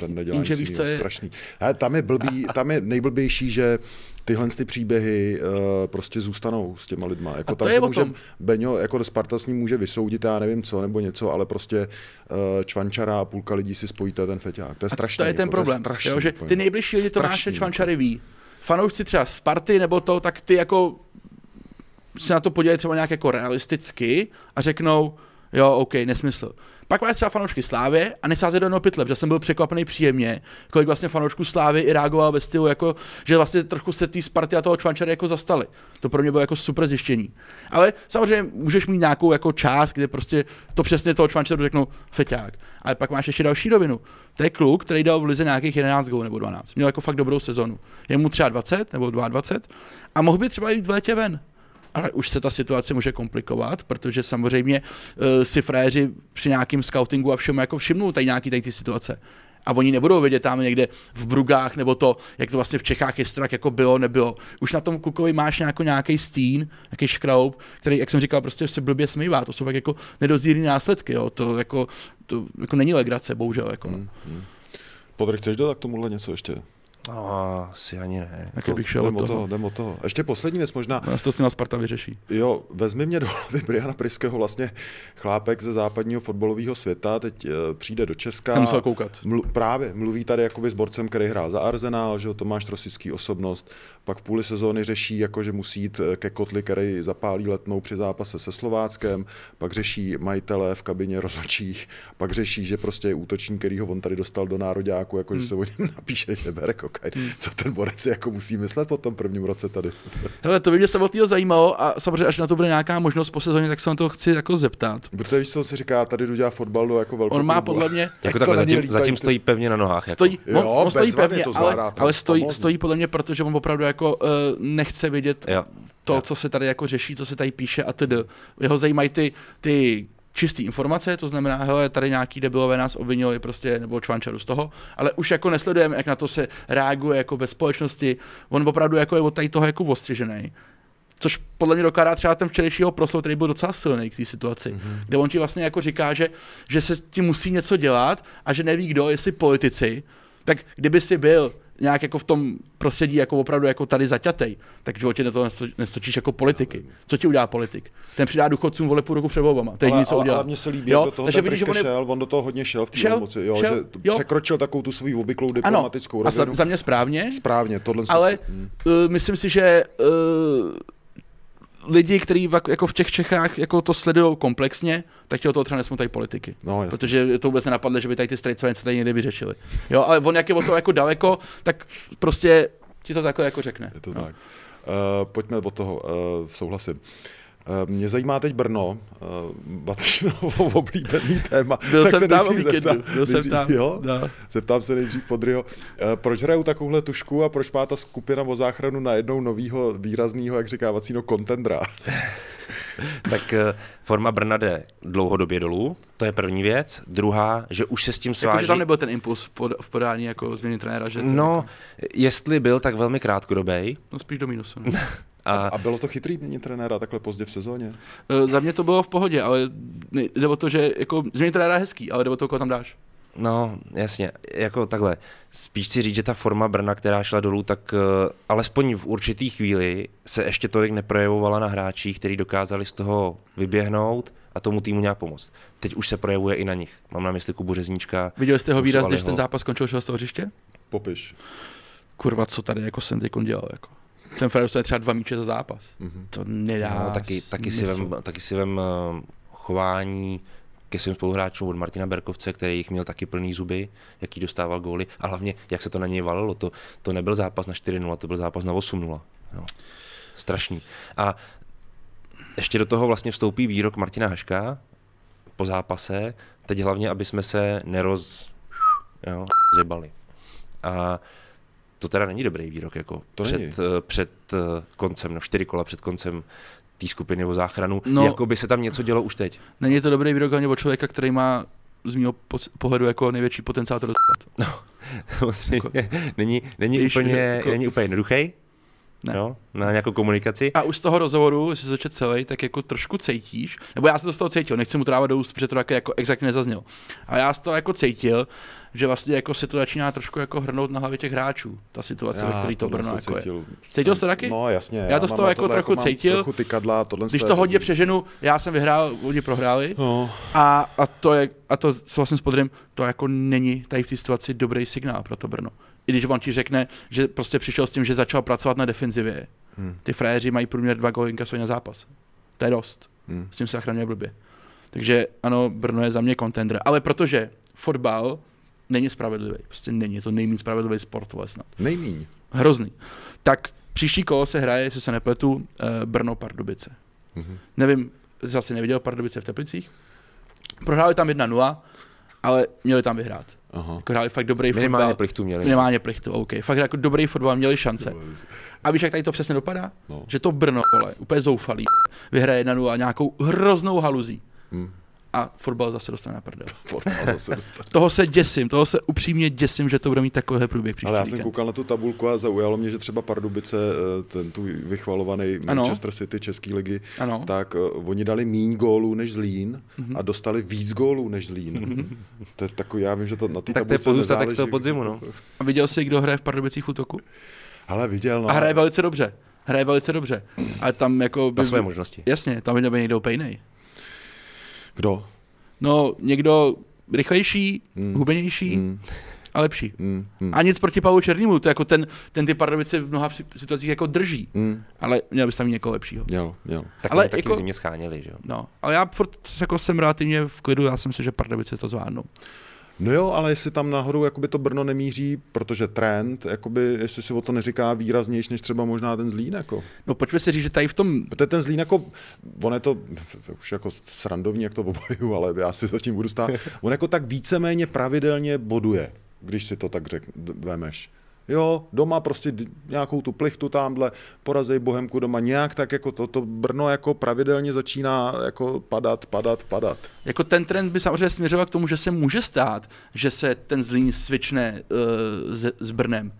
Speaker 1: ten nedělá Jenže nic více... strašný. He, tam je blbý, tam je nejblbější, že tyhle ty příběhy uh, prostě zůstanou s těma lidma. Jako
Speaker 2: a tam je může,
Speaker 1: Beňo, jako Sparta s ním může vysoudit, já nevím co, nebo něco, ale prostě uh, Čvančara a půlka lidí si spojíte ten feťák. To je strašný.
Speaker 2: to je ten jako, problém, to je strašný, jo, že ty nejbližší lidi to máš Čvančary ví. Fanoušci třeba Sparty nebo to, tak ty jako se na to podívají třeba nějak jako realisticky a řeknou, jo, OK, nesmysl. Pak máš třeba fanoušky Slávy a nesázet do jednoho pytle, protože jsem byl překvapený příjemně, kolik vlastně fanoušků Slávy i reagoval ve stylu, jako, že vlastně trochu se té Sparty a toho Čvančary jako zastali. To pro mě bylo jako super zjištění. Ale samozřejmě můžeš mít nějakou jako část, kde prostě to přesně toho Čvančaru řeknou feťák. Ale pak máš ještě další rovinu. To je kluk, který dal v lize nějakých 11 gólů nebo 12. Měl jako fakt dobrou sezonu. Je mu třeba 20 nebo 22 a mohl by třeba jít v létě ven ale už se ta situace může komplikovat, protože samozřejmě uh, si fréři při nějakém scoutingu a všem jako všimnou tady nějaký tady ty situace. A oni nebudou vědět tam někde v Brugách, nebo to, jak to vlastně v Čechách je strak, jako bylo, nebylo. Už na tom Kukovi máš nějaký, stín, nějaký škraub, který, jak jsem říkal, prostě se blbě smývá. To jsou tak jako nedozírné následky, jo. To jako, to jako není legrace, bohužel. Jako, no. hmm, hmm.
Speaker 1: Podr, chceš dodat k tomuhle něco ještě?
Speaker 3: No, asi ani ne.
Speaker 2: Jak bych šel
Speaker 1: od toho. Jdem od toho. Ještě poslední věc možná.
Speaker 2: No, to si na Sparta vyřeší.
Speaker 1: Jo, vezmi mě do hlavy Briana Priského, vlastně chlápek ze západního fotbalového světa, teď uh, přijde do Česka.
Speaker 2: Nemusel koukat.
Speaker 1: Mlu, právě, mluví tady jakoby s borcem, který hrál za Arsenal, že Tomáš Trosický osobnost, pak v půli sezóny řeší, jako že musí jít eh, ke Kotli, který zapálí letnou při zápase se Slováckem, pak řeší majitele v kabině rozhodčích, pak řeší, že prostě je útočník, který ho on tady dostal do nároďáku, jako hmm. že se o něm [LAUGHS] napíše, že bere kokaj. Hmm. Co ten borec si jako musí myslet po tom prvním roce tady? [LAUGHS]
Speaker 2: Hele, to by mě samotného zajímalo a samozřejmě, až na to bude nějaká možnost po sezóně, tak se na to chci jako zeptat.
Speaker 1: Protože víš, co se říká, tady jdu dělat fotbal do jako velkou
Speaker 2: On má podle mě... [LAUGHS]
Speaker 3: jako takhle, zatím, zatím stojí pevně na nohách.
Speaker 2: Stojí, jako. on, on stojí pevně, ale, ale stojí, stojí podle mě, protože on opravdu jako uh, nechce vidět jo. to, jo. co se tady jako řeší, co se tady píše a tedy. Jeho zajímají ty, ty čistý informace, to znamená, hele, tady nějaký debilové nás obvinili prostě, nebo čvančaru z toho, ale už jako nesledujeme, jak na to se reaguje jako ve společnosti. On opravdu jako je od tady toho jako ostřižený. Což podle mě dokládá třeba ten včerejšího proslov, který byl docela silný k té situaci, mm-hmm. kde on ti vlastně jako říká, že, že se tím musí něco dělat a že neví kdo, jestli politici, tak kdyby si byl nějak jako v tom prostředí jako opravdu jako tady zaťatej, tak v životě to nestočíš jako politiky. Co ti udělá politik? Ten přidá důchodcům vole půl roku před volbama. To je
Speaker 1: ale,
Speaker 2: co
Speaker 1: ale,
Speaker 2: udělá.
Speaker 1: Ale mně se líbí, jo? do toho Takže vidíš, že on, je... šel, on do toho hodně šel v té moci, jo, šel, že jo. překročil takovou tu svou obvyklou diplomatickou
Speaker 2: ano, rovinu. A za mě správně.
Speaker 1: Správně, tohle
Speaker 2: Ale uh, myslím si, že uh, lidi, kteří jako v těch Čechách jako to sledují komplexně, tak ti o toho třeba nesmutají politiky.
Speaker 1: No, jasně.
Speaker 2: protože to vůbec nenapadlo, že by tady ty strejcové něco tady někdy vyřešili. Jo, ale on jak je o to jako daleko, tak prostě ti to takhle jako řekne.
Speaker 1: Je to
Speaker 2: no.
Speaker 1: tak. Uh, pojďme od toho, uh, souhlasím. Uh, mě zajímá teď Brno, uh, Bacinovo [LAUGHS] oblíbený téma.
Speaker 2: Byl
Speaker 1: tak
Speaker 2: jsem
Speaker 1: se
Speaker 2: tam o víkendu,
Speaker 1: zeptám-
Speaker 2: byl jsem
Speaker 1: nejdřív-
Speaker 2: tam,
Speaker 1: Jo?
Speaker 2: no.
Speaker 1: Zeptám se nejdřív Podryho, uh, proč hrajou takovouhle tušku a proč má ta skupina o záchranu najednou novýho výrazného, jak říká Vacino, kontendra? [LAUGHS]
Speaker 3: Tak eh, forma Brna jde dlouhodobě dolů, to je první věc. Druhá, že už se s tím sváží...
Speaker 2: Jakože tam nebyl ten impuls v pod- v podání jako změny trenéra, že
Speaker 3: No,
Speaker 2: jako,
Speaker 3: jestli byl, tak velmi krátkodobý.
Speaker 2: no spíš do minusu. [LAUGHS]
Speaker 3: A
Speaker 1: A bylo to chytrý měnit trenéra takhle pozdě v sezóně?
Speaker 2: E, Za mě to bylo v pohodě, ale ne- jde o to, že jako změnit trenéra je hezký, ale jde o to, koho tam dáš.
Speaker 3: No, jasně, jako takhle. Spíš si říct, že ta forma Brna, která šla dolů, tak uh, alespoň v určitý chvíli se ještě tolik neprojevovala na hráčích, kteří dokázali z toho vyběhnout a tomu týmu nějak pomoct. Teď už se projevuje i na nich. Mám na mysli Kubu Řezníčka.
Speaker 2: Viděli jste ho výraz, když ten zápas skončil šel z toho hřiště?
Speaker 1: Popiš.
Speaker 2: Kurva, co tady jako jsem teď dělal, jako. Ten Ferrer dostane třeba dva míče za zápas.
Speaker 1: Mhm.
Speaker 2: To nedá
Speaker 3: No, taky, taky, si vem, taky si vem uh, chování ke svým spoluhráčům od Martina Berkovce, který jich měl taky plný zuby, jaký dostával góly a hlavně, jak se to na něj valilo. To, to nebyl zápas na 4-0, to byl zápas na 8-0. Jo. Strašný. A ještě do toho vlastně vstoupí výrok Martina Haška po zápase, teď hlavně, aby jsme se neroz... Jo, zjebali. A to teda není dobrý výrok, jako
Speaker 1: To
Speaker 3: před,
Speaker 1: není.
Speaker 3: eh, před eh, koncem, no čtyři kola před koncem té skupiny o záchranu,
Speaker 2: No.
Speaker 3: no, jako by se tam něco dělo už teď.
Speaker 2: Není to dobrý výrok ani od člověka, který má z mého pohledu jako největší potenciál to dostat. [LAUGHS]
Speaker 3: Samozřejmě není, není,
Speaker 2: Víš,
Speaker 3: úplně,
Speaker 2: jako-
Speaker 3: není úplně jednoduchý
Speaker 2: Ne.
Speaker 3: jo, na nějakou komunikaci.
Speaker 2: A už z toho rozhovoru, jestli začet celý, tak jako trošku cítíš, nebo já jsem to z toho cítil, nechci mu to dávat do úst, protože to také jako exaktně nezaznělo. A já z toho jako cítil, že vlastně jako se to začíná trošku jako hrnout na hlavě těch hráčů, ta situace, ve které to Brno jako je.
Speaker 1: cítil.
Speaker 2: Cítil jsi to taky?
Speaker 1: No jasně.
Speaker 2: Já to z toho jako trochu
Speaker 1: mám
Speaker 2: cítil.
Speaker 1: Trochu tykadla, tohle
Speaker 2: Když
Speaker 1: je-
Speaker 2: to hodně přeženu, já jsem vyhrál, oni prohráli.
Speaker 1: No,
Speaker 2: A, a, to je, a to souhlasím s Podrym, to jako není tady v té situaci dobrý signál pro to Brno. I když on ti řekne, že prostě přišel s tím, že začal pracovat na defenzivě.
Speaker 1: Hmm.
Speaker 2: Ty frajeři mají průměr dva góly na zápas. To je dost.
Speaker 1: Hmm.
Speaker 2: S tím se zachraňuje blbě. Takže ano, Brno je za mě contender. Ale protože fotbal není spravedlivý. Prostě není. Je to nejméně spravedlivý sport, vole snad.
Speaker 1: nejmíň.
Speaker 2: Hrozný. Tak příští kolo se hraje, jestli se nepletu, eh, Brno Pardubice.
Speaker 1: Mhm.
Speaker 2: Nevím, zase neviděl Pardubice v Teplicích. Prohráli tam 1-0, ale měli tam vyhrát.
Speaker 1: Aha.
Speaker 2: Jako hráli fakt dobrý
Speaker 3: Minimálně
Speaker 2: fotbal.
Speaker 3: plichtu měli.
Speaker 2: Minimálně plichtu, OK. Fakt jako dobrý fotbal, měli šance. A víš, jak tady to přesně dopadá?
Speaker 1: No.
Speaker 2: Že to Brno, vole, úplně zoufalý, vyhraje 1-0 nějakou hroznou haluzí.
Speaker 1: Hmm.
Speaker 2: A fotbal zase dostane na prdel. [LAUGHS]
Speaker 1: Zase.
Speaker 2: Toho se děsím, toho se upřímně děsím, že to bude mít takovýhle průběh příští
Speaker 1: Ale já jsem
Speaker 2: víkend.
Speaker 1: koukal na tu tabulku a zaujalo mě, že třeba Pardubice, eh, ten tu vychvalovaný
Speaker 2: Ano.
Speaker 1: Manchester City České ligy,
Speaker 2: Ano.
Speaker 1: tak uh, oni dali míň gólů než Zlín a dostali víc gólů než Zlín. To je takový, já vím, že to na té
Speaker 3: Tak to je
Speaker 1: tabulce
Speaker 3: pozůstatek z toho podzimu, no.
Speaker 2: A viděl jsi, kdo hraje v Pardubicích v útoku?
Speaker 1: Ale viděl, no.
Speaker 2: A hraje velice dobře. Hraje velice dobře. A tam jako...
Speaker 3: Na své možnosti.
Speaker 2: Jasně, tam by měl být někdo úplně.
Speaker 1: Kdo?
Speaker 2: No, někdo rychlejší,
Speaker 1: Hmm.
Speaker 2: hubenější
Speaker 1: Hmm,
Speaker 2: a lepší.
Speaker 1: hmm, hmm,
Speaker 2: A nic proti Pavlu Černýmu, to jako ten, ten ty Pardubice v mnoha situacích jako drží.
Speaker 1: hmm.
Speaker 2: Ale měl bys tam mít někoho lepšího.
Speaker 1: Měl, měl.
Speaker 3: Tak
Speaker 2: Ale
Speaker 3: taky
Speaker 2: jako-
Speaker 3: zimě scháněli, že jo.
Speaker 2: No, ale já furt jako jsem relativně v klidu, já si myslím, že Pardubice to zvládnou.
Speaker 1: No jo, ale jestli tam nahoru jakoby to Brno nemíří, protože trend, jakoby, jestli si o to neříká výraznější než třeba možná ten Zlín, jako.
Speaker 2: No pojďme si říct, že tady v tom
Speaker 1: Protože ten Zlín jako, on je to už jako srandovní, jak to obojuju, ale já si zatím budu stát. On jako tak víceméně pravidelně boduje, když si to tak řek, vemeš. Jo, doma prostě nějakou tu plichtu tamhle, porazej Bohemku doma, nějak tak jako to, to Brno jako pravidelně začíná jako padat, padat, padat.
Speaker 2: Jako ten trend by samozřejmě směřoval k tomu, že se může stát, že se ten Zlín svične uh, s, s Brnem.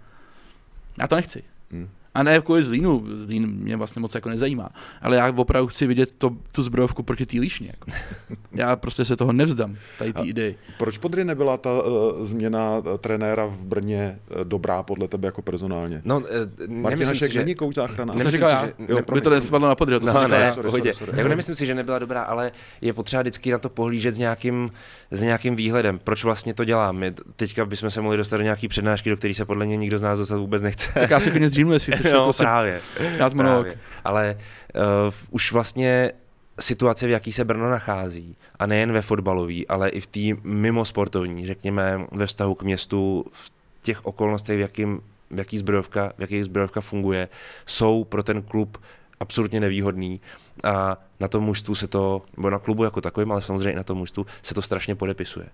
Speaker 2: Já to nechci.
Speaker 1: Hmm.
Speaker 2: A ne kvůli Zlínu, Zlín mě vlastně moc jako nezajímá, ale já opravdu chci vidět to, tu zbrojovku proti té líšně. Jako. [LAUGHS] Já prostě se toho nevzdám, tady ty idei.
Speaker 1: Proč podry nebyla ta uh, změna uh, trenéra v Brně uh, dobrá podle tebe jako personálně?
Speaker 3: No,
Speaker 1: Martin
Speaker 3: eh, nemyslím
Speaker 1: Hašek
Speaker 3: si, že...
Speaker 1: není kouč záchrana.
Speaker 3: Nemyslím
Speaker 2: říkal
Speaker 3: si,
Speaker 2: já,
Speaker 3: že-
Speaker 2: jo,
Speaker 3: ne-
Speaker 2: by to nespadlo na podry, to
Speaker 3: No,
Speaker 2: jsem říkal
Speaker 3: ne,
Speaker 2: já.
Speaker 1: sorry,
Speaker 3: v pohodě.
Speaker 1: sorry, sorry.
Speaker 3: Jako nemyslím si, že nebyla dobrá, ale je potřeba vždycky na to pohlížet s nějakým, s nějakým výhledem. Proč vlastně to dělám? My teďka bychom se mohli dostat do nějaký přednášky, do které se podle mě nikdo z nás dostat vůbec nechce.
Speaker 2: Tak já klidně zdřímnu, jestli [LAUGHS] můžeš
Speaker 3: no,
Speaker 2: si
Speaker 3: právě.
Speaker 2: dát monolog.
Speaker 3: právě. Ale uh, už vlastně situace, v jaký se Brno nachází, a nejen ve fotbalový, ale i v té mimo sportovní, řekněme, ve vztahu k městu, v těch okolnostech, v, jakým, v jaký zbrojovka, v jaký zbrojovka funguje, jsou pro ten klub absolutně nevýhodný a na tom mužstvu se to, nebo na klubu jako takovým, ale samozřejmě i na tom mužstvu se to strašně podepisuje.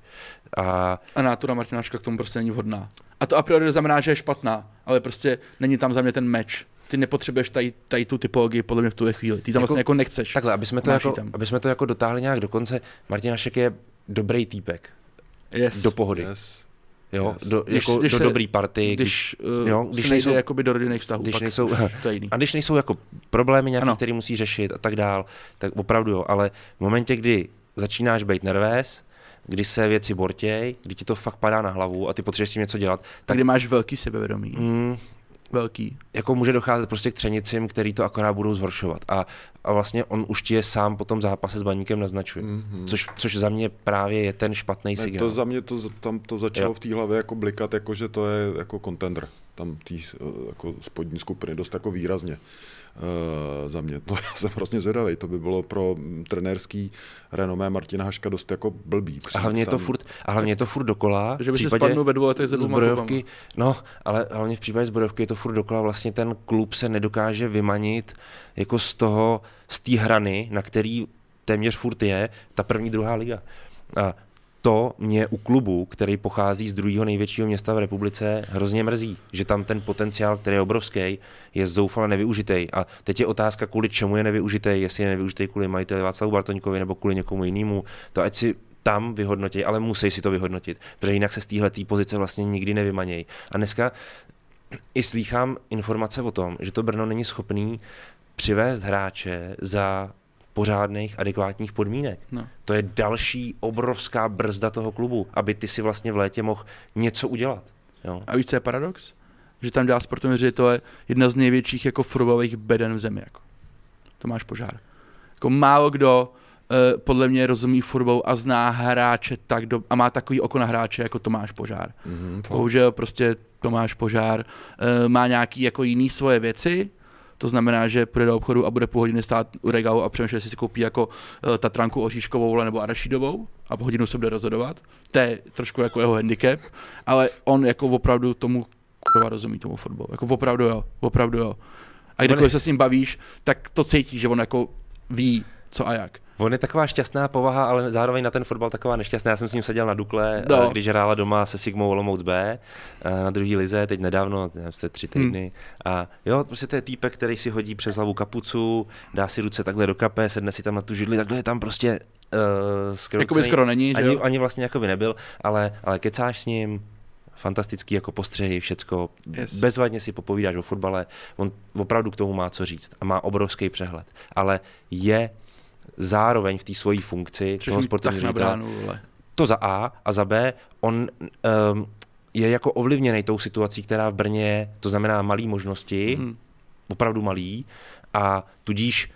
Speaker 3: A
Speaker 2: A nátura Martináška k tomu prostě není vhodná. A to a priori znamená, že je špatná, ale prostě není tam za mě ten meč. Ty nepotřebuješ tady, tady tu typologii podle mě v tuhle chvíli. Ty tam
Speaker 3: Jako-
Speaker 2: vlastně jako nechceš.
Speaker 3: takhle, aby jsme, to jako,
Speaker 2: tam.
Speaker 3: aby jsme to jako dotáhli nějak do konce, Martin Hašek je dobrý týpek,
Speaker 2: yes.
Speaker 3: do pohody.
Speaker 1: Yes.
Speaker 3: Jo,
Speaker 1: Yes.
Speaker 3: do,
Speaker 2: Když-
Speaker 3: jako
Speaker 2: když
Speaker 3: do
Speaker 2: se-
Speaker 3: dobrý party, když,
Speaker 2: když, uh,
Speaker 3: jo, když nejsou-
Speaker 2: jakoby do rodinných vztahů,
Speaker 3: když
Speaker 2: pak
Speaker 3: nejsou- [LAUGHS]
Speaker 2: to je jiný.
Speaker 3: a když nejsou jako problémy nějaké, které musí řešit a tak dál, tak opravdu jo, ale v momentě, kdy začínáš být nervés, kdy se věci bortěj, kdy ti to fakt padá na hlavu a ty potřebuješ s tím něco dělat,
Speaker 2: Tak
Speaker 3: tak
Speaker 2: kdy máš velký sebevědomí.
Speaker 3: mm,
Speaker 2: Velký.
Speaker 3: jako může docházet prostě k třenicím, který to akorát budou zhoršovat. A, a vlastně on už ti je sám po tom zápase s baníkem naznačuje. Mm-hmm. Což, což za mě právě je ten špatný
Speaker 1: Ne,
Speaker 3: signál.
Speaker 1: to za mě to, tam to začalo
Speaker 3: Jo.
Speaker 1: v té hlavě jako blikat, jako že to je jako contender. Tam tý eh, jako spodní skupiny dost jako výrazně za mě. [LAUGHS] To já jsem hrozně zvědavý. To by bylo pro mm, trenérský renomé Martina Haška dost jako blbý.
Speaker 3: A hlavně je to furt, a hlavně je to furt dokola.
Speaker 2: Že by si
Speaker 3: případě
Speaker 2: spadnul ve dvou letech se dvouma
Speaker 3: zbrojovky, no, ale hlavně v případě zbrojovky je to furt dokola, vlastně ten klub se nedokáže vymanit jako z toho, z té hrany, na který téměř furt je ta první, druhá liga. A to mě u klubu, který pochází z druhého největšího města v republice, hrozně mrzí, že tam ten potenciál, který je obrovský, je zoufale nevyužitý. A teď je otázka, kvůli čemu je nevyužitý, jestli je nevyužitý kvůli majiteli Václavu Bartoňkovi nebo kvůli někomu jinému. To ať si tam vyhodnotí, ale musí si to vyhodnotit, protože jinak se z téhle pozice vlastně nikdy nevymanějí. A dneska i slýchám informace o tom, že to Brno není schopný přivést hráče za pořádných, adekvátních podmínek.
Speaker 2: No.
Speaker 3: To je další obrovská brzda toho klubu, aby ty si vlastně v létě mohl něco udělat. Jo.
Speaker 2: A víš, co je paradox? Že tam dělá sportovní ředitel jedna z největších jako fotbalových beden v zemi. Jako. Tomáš Požár. Jako málo kdo uh, podle mě rozumí fotbalu a zná hráče tak do, a má takový oko na hráče jako Tomáš Požár.
Speaker 1: Mhm, fakt.
Speaker 2: Bohužel prostě Tomáš Požár uh, má nějaký jako jiný svoje věci, to znamená, že půjde do obchodu a bude půl hodiny stát u regálu a přemýšlet, jestli si koupí jako uh, Tatranku Oříškovou nebo Arašidovou a po hodinu se bude rozhodovat. To je trošku jako jeho handicap, ale on jako opravdu tomu kurva rozumí tomu fotbalu. Jako opravdu jo, opravdu jo. A kdykoliv se s ním bavíš, tak to cítí, že on jako ví, co a jak.
Speaker 3: On je taková šťastná povaha, ale zároveň na ten fotbal taková nešťastná. Já jsem s ním seděl na Dukle,
Speaker 2: No.
Speaker 3: když hrála doma se Sigmou Olomouc B eh, na druhé lize, teď nedávno, jste tři týdny. Hmm. A jo, prostě to je týpek, který si hodí přes hlavu kapucu, dá si ruce takhle do kape, sedne si tam na tu židli, takhle je tam prostě uh, skroucený.
Speaker 2: Jakoby skoro není, že
Speaker 3: ani,
Speaker 2: jo?
Speaker 3: ani vlastně jako by nebyl, ale, ale kecáš s ním, fantastický jako postřehy, všecko,
Speaker 2: yes.
Speaker 3: bezvadně si popovídáš o fotbale, on opravdu k tomu má co říct a má obrovský přehled, ale je zároveň v té svojí funkci
Speaker 2: Třeš
Speaker 3: toho sportovního ředitele. To za A a za B, on um, je jako ovlivněný tou situací, která v Brně je, to znamená malý možnosti, hmm. opravdu malý a tudíž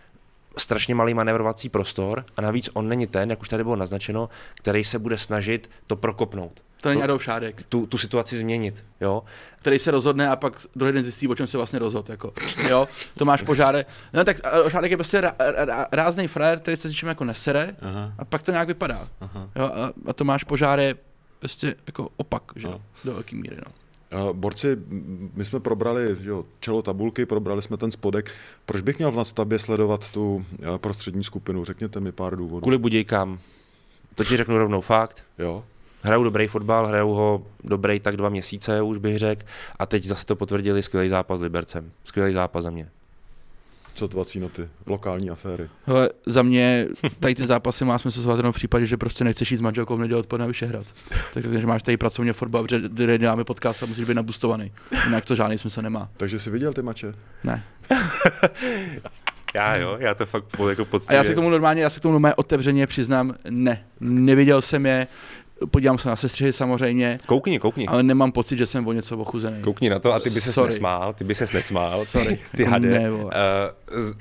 Speaker 3: strašně malý manévrovací prostor a navíc on není ten, jak už tady bylo naznačeno, který se bude snažit to prokopnout.
Speaker 2: To není
Speaker 3: To-
Speaker 2: Adolf Šádek,
Speaker 3: Tu, tu situaci změnit, jo.
Speaker 2: který se rozhodne a pak druhý den zjistí, o čem se vlastně rozhodl. Jako. Jo, Tomáš Požáre. No tak Adolf Šádek je prostě rá, rá, rázný frajer, který se s jako nesere
Speaker 1: Aha.
Speaker 2: a pak to nějak vypadá.
Speaker 1: Aha.
Speaker 2: Jo, a, a Tomáš Požár je prostě jako opak, že jo,
Speaker 1: No.
Speaker 2: do velké míry. No.
Speaker 1: Uh, Borci, my jsme probrali jo, čelo tabulky, probrali jsme ten spodek. Proč bych měl v nadstavbě sledovat tu uh, prostřední skupinu? Řekněte mi pár důvodů.
Speaker 3: Kvůli Budějkám. To ti řeknu rovnou fakt.
Speaker 1: Jo?
Speaker 3: Hrajou dobrý fotbal, hrajou ho dobrý tak dva měsíce, už bych řekl. A teď zase to potvrdili skvělý zápas s Libercem. Skvělý zápas za mě.
Speaker 1: Co tvací noty? Lokální aféry.
Speaker 2: Hele, za mě tady ty zápasy má smysl zvládat jenom v případě, že prostě nechceš jít s manželkou v neděli odpoledne na Vyšehrad. Takže máš tady pracovně fotbal, protože kde děláme podcast a musíš být nabustovaný. Jinak to žádný smysl nemá.
Speaker 1: Takže jsi viděl ty mače?
Speaker 2: Ne. [LAUGHS]
Speaker 3: Já jo, já to fakt jako
Speaker 2: A
Speaker 3: poctivě.
Speaker 2: já se k tomu normálně, já se k tomu normálně otevřeně přiznám, ne. Neviděl jsem je, podívám se na sestřihy samozřejmě,
Speaker 3: Koukni, koukni.
Speaker 2: ale nemám pocit, že jsem o něco ochuzený.
Speaker 3: Koukni na to a ty by
Speaker 2: Sorry.
Speaker 3: nesmál, ty by ses nesmál.
Speaker 2: Sorry,
Speaker 3: Ty
Speaker 2: jako
Speaker 3: hade.
Speaker 2: ne.
Speaker 3: Uh,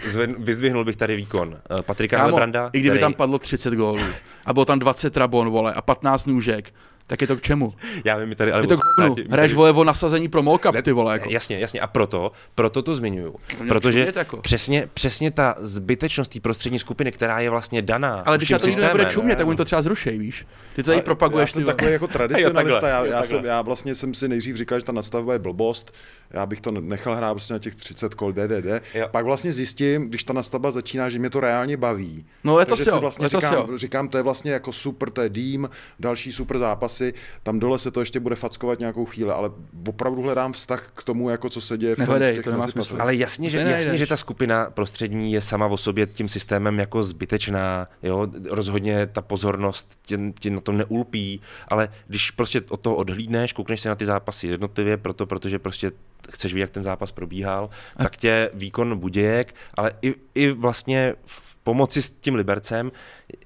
Speaker 3: zven, vyzdvihnul bych tady výkon uh, Patrika
Speaker 2: Kámo. I kdyby
Speaker 3: který,
Speaker 2: tam padlo 30 gólů a bylo tam 20 trabon, vole, a 15 nůžek, tak je to k čemu?
Speaker 3: Já vím, my tady ale
Speaker 2: Je to k
Speaker 3: tady-
Speaker 2: Hraješ vole o nasazení pro Molkup, ty vole. Jako.
Speaker 3: Jasně, jasně. A proto, proto to zmiňuju.
Speaker 2: měl
Speaker 3: Protože
Speaker 2: jako.
Speaker 3: přesně, přesně ta zbytečnost té prostřední skupiny, která je vlastně daná.
Speaker 2: Ale když na to nebude čumět, tak oni to třeba zrušej, víš? Ty to tady propaguješ,
Speaker 1: Já jsem takový jako [LAUGHS] tradicionalista, já, já, jsem, já vlastně jsem si nejdřív říkal, že ta nastavba je blbost, já bych to nechal hrát prostě na těch 30 kol DDD,
Speaker 3: Jo.
Speaker 1: pak vlastně zjistím, když ta nastavba začíná, že mě to reálně baví.
Speaker 2: No, letos
Speaker 1: Takže si vlastně říkám,
Speaker 2: jo.
Speaker 1: říkám, to je vlastně jako super, to je dým, další super zápasy, tam dole se to ještě bude fackovat nějakou chvíli, ale opravdu hledám vztah k tomu, jako co se děje v, tom,
Speaker 2: Nehledej,
Speaker 1: v těch
Speaker 2: to nemá smysl.
Speaker 3: Ale jasně, že, jasně, že ta skupina prostřední je sama o sobě tím systémem jako zbytečná, jo, rozhodně ta pozornost tě, tě na to neulpí, ale když prostě od toho odhlídneš, koukneš se na ty zápasy jednotlivě, proto, protože prostě chceš vidět, jak ten zápas probíhal, tak tě výkon Budějek, ale i, i vlastně v pomoci s tím Libercem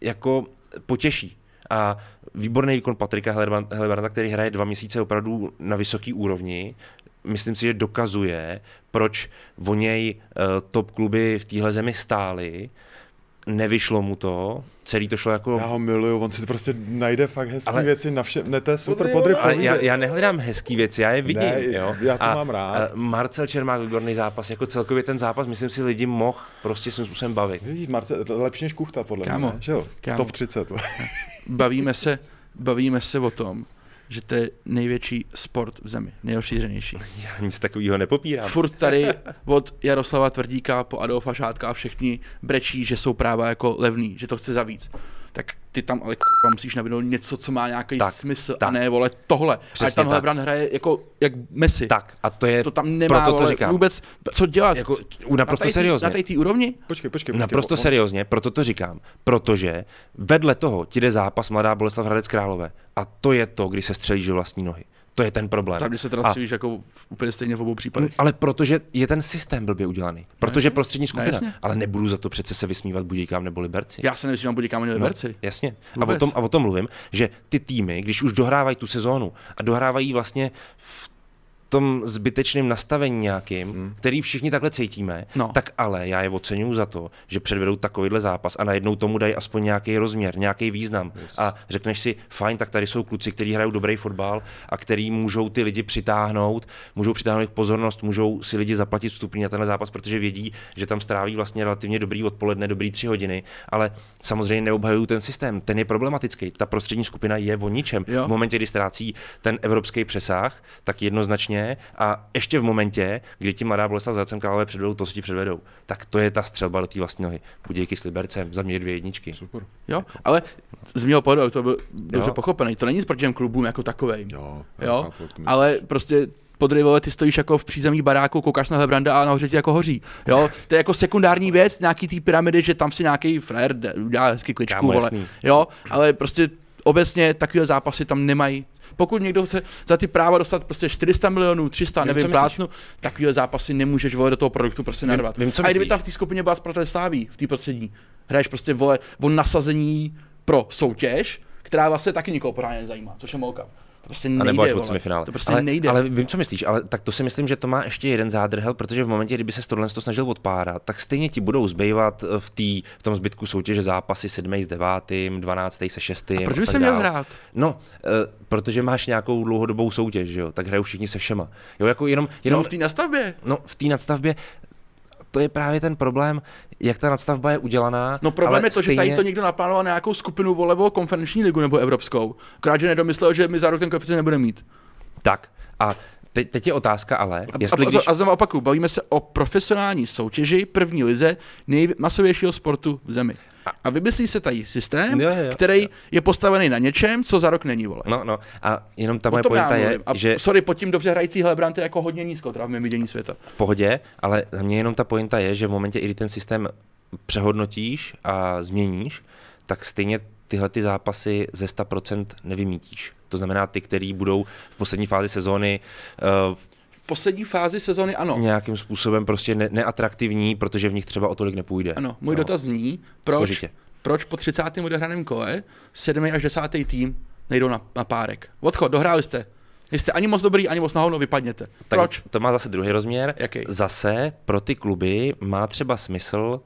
Speaker 3: jako potěší. A výborný výkon Patrika Helebranta, který hraje dva měsíce opravdu na vysoké úrovni, myslím si, že dokazuje, proč o něj uh, top kluby v téhle zemi stály. Nevyšlo mu to, celý to šlo jako...
Speaker 1: Já ho miluju, on si prostě najde fakt hezké
Speaker 3: Ale-
Speaker 1: věci na všem, ne, to je super
Speaker 2: Podry.
Speaker 3: Ale já, já nehledám hezký věci, já je vidím.
Speaker 1: Ne,
Speaker 3: jo?
Speaker 1: já to
Speaker 3: a,
Speaker 1: mám rád.
Speaker 3: a Marcel Čermák, výborný zápas, jako celkově ten zápas, myslím si, lidi mohl prostě svým způsobem bavit.
Speaker 1: Vidíš, Marce, lepší než Kuchta, podle
Speaker 2: Kámo,
Speaker 1: mě, ne? že jo?
Speaker 2: kámo.
Speaker 1: Top 30.
Speaker 2: Bavíme se, bavíme se o tom, že to je největší sport v zemi, nejrozšířenější. [LAUGHS]
Speaker 3: Já nic takového nepopírám.
Speaker 2: Furt tady [LAUGHS] od Jaroslava Tvrdíka po Adolfa Šátka a všichni brečí, že jsou práva jako levný, že to chce za víc. Ty tam ale kurva musíš nabídnout něco, co má nějaký
Speaker 3: Tak,
Speaker 2: smysl
Speaker 3: tak.
Speaker 2: a ne vole tohle.
Speaker 3: Přesně
Speaker 2: a tam
Speaker 3: tak.
Speaker 2: Lebran hraje jako jak Messi.
Speaker 3: Tak, a to je,
Speaker 2: To tam nemá
Speaker 3: proto to
Speaker 2: vole,
Speaker 3: říkám.
Speaker 2: vůbec co dělat.
Speaker 3: Jako, naprosto
Speaker 2: na té-
Speaker 3: seriózně.
Speaker 2: Na té té úrovni?
Speaker 1: Počkej, počkej. počkej.
Speaker 3: Naprosto
Speaker 1: on-
Speaker 3: seriózně, proto to říkám. Protože vedle toho ti jde zápas Mladá Boleslav Hradec Králové. A to je to, kdy se střelíš do vlastní nohy. To je ten problém.
Speaker 2: Tam, se teda střílíš jako v, úplně stejně v obou případech.
Speaker 3: Ale protože je ten systém blbě udělaný. Protože
Speaker 2: jasně.
Speaker 3: prostřední skupina.
Speaker 2: jasně.
Speaker 3: ale nebudu za to přece se vysmívat Budějkám nebo Liberci.
Speaker 2: Já se nevím, budí kam ani Liberci.
Speaker 3: No, jasně. A o, tom, a o tom mluvím, že ty týmy, když už dohrávají tu sezónu a dohrávají vlastně v tom zbytečném nastavení nějakým, hmm. který všichni takhle cítíme,
Speaker 2: No.
Speaker 3: tak ale já je oceňuju za to, že předvedou takovýhle zápas a najednou tomu dají aspoň nějaký rozměr, nějaký význam. Yes. A řekneš si, fajn, tak tady jsou kluci, kteří hrajou dobrý fotbal a který můžou ty lidi přitáhnout, můžou přitáhnout pozornost, můžou si lidi zaplatit vstupní na tenhle zápas, protože vědí, že tam stráví vlastně relativně dobrý odpoledne, dobrý tři hodiny, ale samozřejmě neobhajují ten systém, ten je problematický. Ta prostřední skupina je o ničem.
Speaker 2: Jo.
Speaker 3: V momentě, kdy ztrácí ten evropský přesah, tak jednoznačně a ještě v momentě, kdy ti mladá Boleslav Zracem Králové předvedou to, co ti předvedou, tak to je ta střelba do té vlastní nohy. Budějky s Libercem, za mě dvě jedničky.
Speaker 1: Super.
Speaker 2: Jo, ale z mého pohledu to byl dobře
Speaker 3: Jo.
Speaker 2: pochopený. To není proti těm klubům jako takovým.
Speaker 1: Jo,
Speaker 2: jo?
Speaker 1: chápu,
Speaker 2: ale prostě podry, vole, ty stojíš jako v přízemí baráku, koukáš na Hebranda a nahoře ti jako hoří. Jo? To je jako sekundární věc, nějaký té pyramidy, že tam si nějaký frér jde- udělá hezky kličku,
Speaker 3: Kámo,
Speaker 2: vole. Jo, ale prostě obecně takové zápasy tam nemají. Pokud někdo chce za ty práva dostat prostě 400 milionů, 300,
Speaker 3: Vím,
Speaker 2: nevím, plácnu, takové zápasy nemůžeš vole do toho produktu prostě narvat.
Speaker 3: vím, co
Speaker 2: a kdyby tam v té skupině byla Sparta Sláví, v té prostřední, hraješ prostě vole o nasazení pro soutěž, která vlastně taky nikoho pořádně nezajímá, což je molka. Prostě
Speaker 3: A
Speaker 2: nejde,
Speaker 3: nebo až od
Speaker 2: vole.
Speaker 3: semifinále.
Speaker 2: To prostě
Speaker 3: ale,
Speaker 2: nejde.
Speaker 3: Ale vím, co myslíš, ale tak to si myslím, že to má ještě jeden zádrhel, protože v momentě, kdyby se tohle to snažil odpárat, tak stejně ti budou zbývat v, tý, v tom zbytku soutěže zápasy 7. s 9., 12. se 6.
Speaker 2: A proč by se měl hrát?
Speaker 3: No, eh, protože máš nějakou dlouhodobou soutěž, že jo? tak hrajou všichni se všema. Jo, jako jenom, jenom
Speaker 2: Jenom v té nastavbě.
Speaker 3: No, v té nadstavbě to je právě ten problém, jak ta nadstavba je udělaná.
Speaker 2: No problém
Speaker 3: ale
Speaker 2: je to, že tady to někdo naplánoval na nějakou skupinu volevo konferenční ligu nebo evropskou. Akorát, že nedomyslel, že my za rok ten koeficient nebudeme mít.
Speaker 3: Tak, a teď, teď je otázka ale,
Speaker 2: A,
Speaker 3: jestli
Speaker 2: a,
Speaker 3: když...
Speaker 2: a znovu opakuju, bavíme se o profesionální soutěži první lize nejmasovějšího sportu v zemi. A vymyslí se tady systém,
Speaker 3: Jo, jo, jo.
Speaker 2: který je postavený na něčem, co za rok není, vole.
Speaker 3: No, no, a jenom ta moje pointa je.
Speaker 2: A
Speaker 3: že
Speaker 2: sorry, pod tím dobře hrající Helebrant je jako hodně nízko, teda v mém vidění světa.
Speaker 3: v pohodě, ale za mě jenom ta pointa je, že v momentě, kdy ten systém přehodnotíš a změníš, tak stejně tyhle ty zápasy ze 100% nevymítíš. To znamená ty, který budou v poslední fázi sezóny uh,
Speaker 2: V poslední fázi sezony ano.
Speaker 3: nějakým způsobem prostě ne- neatraktivní, protože v nich třeba o tolik nepůjde.
Speaker 2: Ano, můj
Speaker 3: no.
Speaker 2: dotaz zní, proč,
Speaker 3: Složitě.
Speaker 2: proč po 30. odehraném kole 7. až 10. tým nejdou na, na párek. Odchod, dohráli jste. Nejste ani moc dobrý, ani moc nahovno, vypadněte.
Speaker 3: Tak
Speaker 2: Proč?
Speaker 3: To má zase druhý rozměr.
Speaker 2: Jaký?
Speaker 3: Zase pro ty kluby má třeba smysl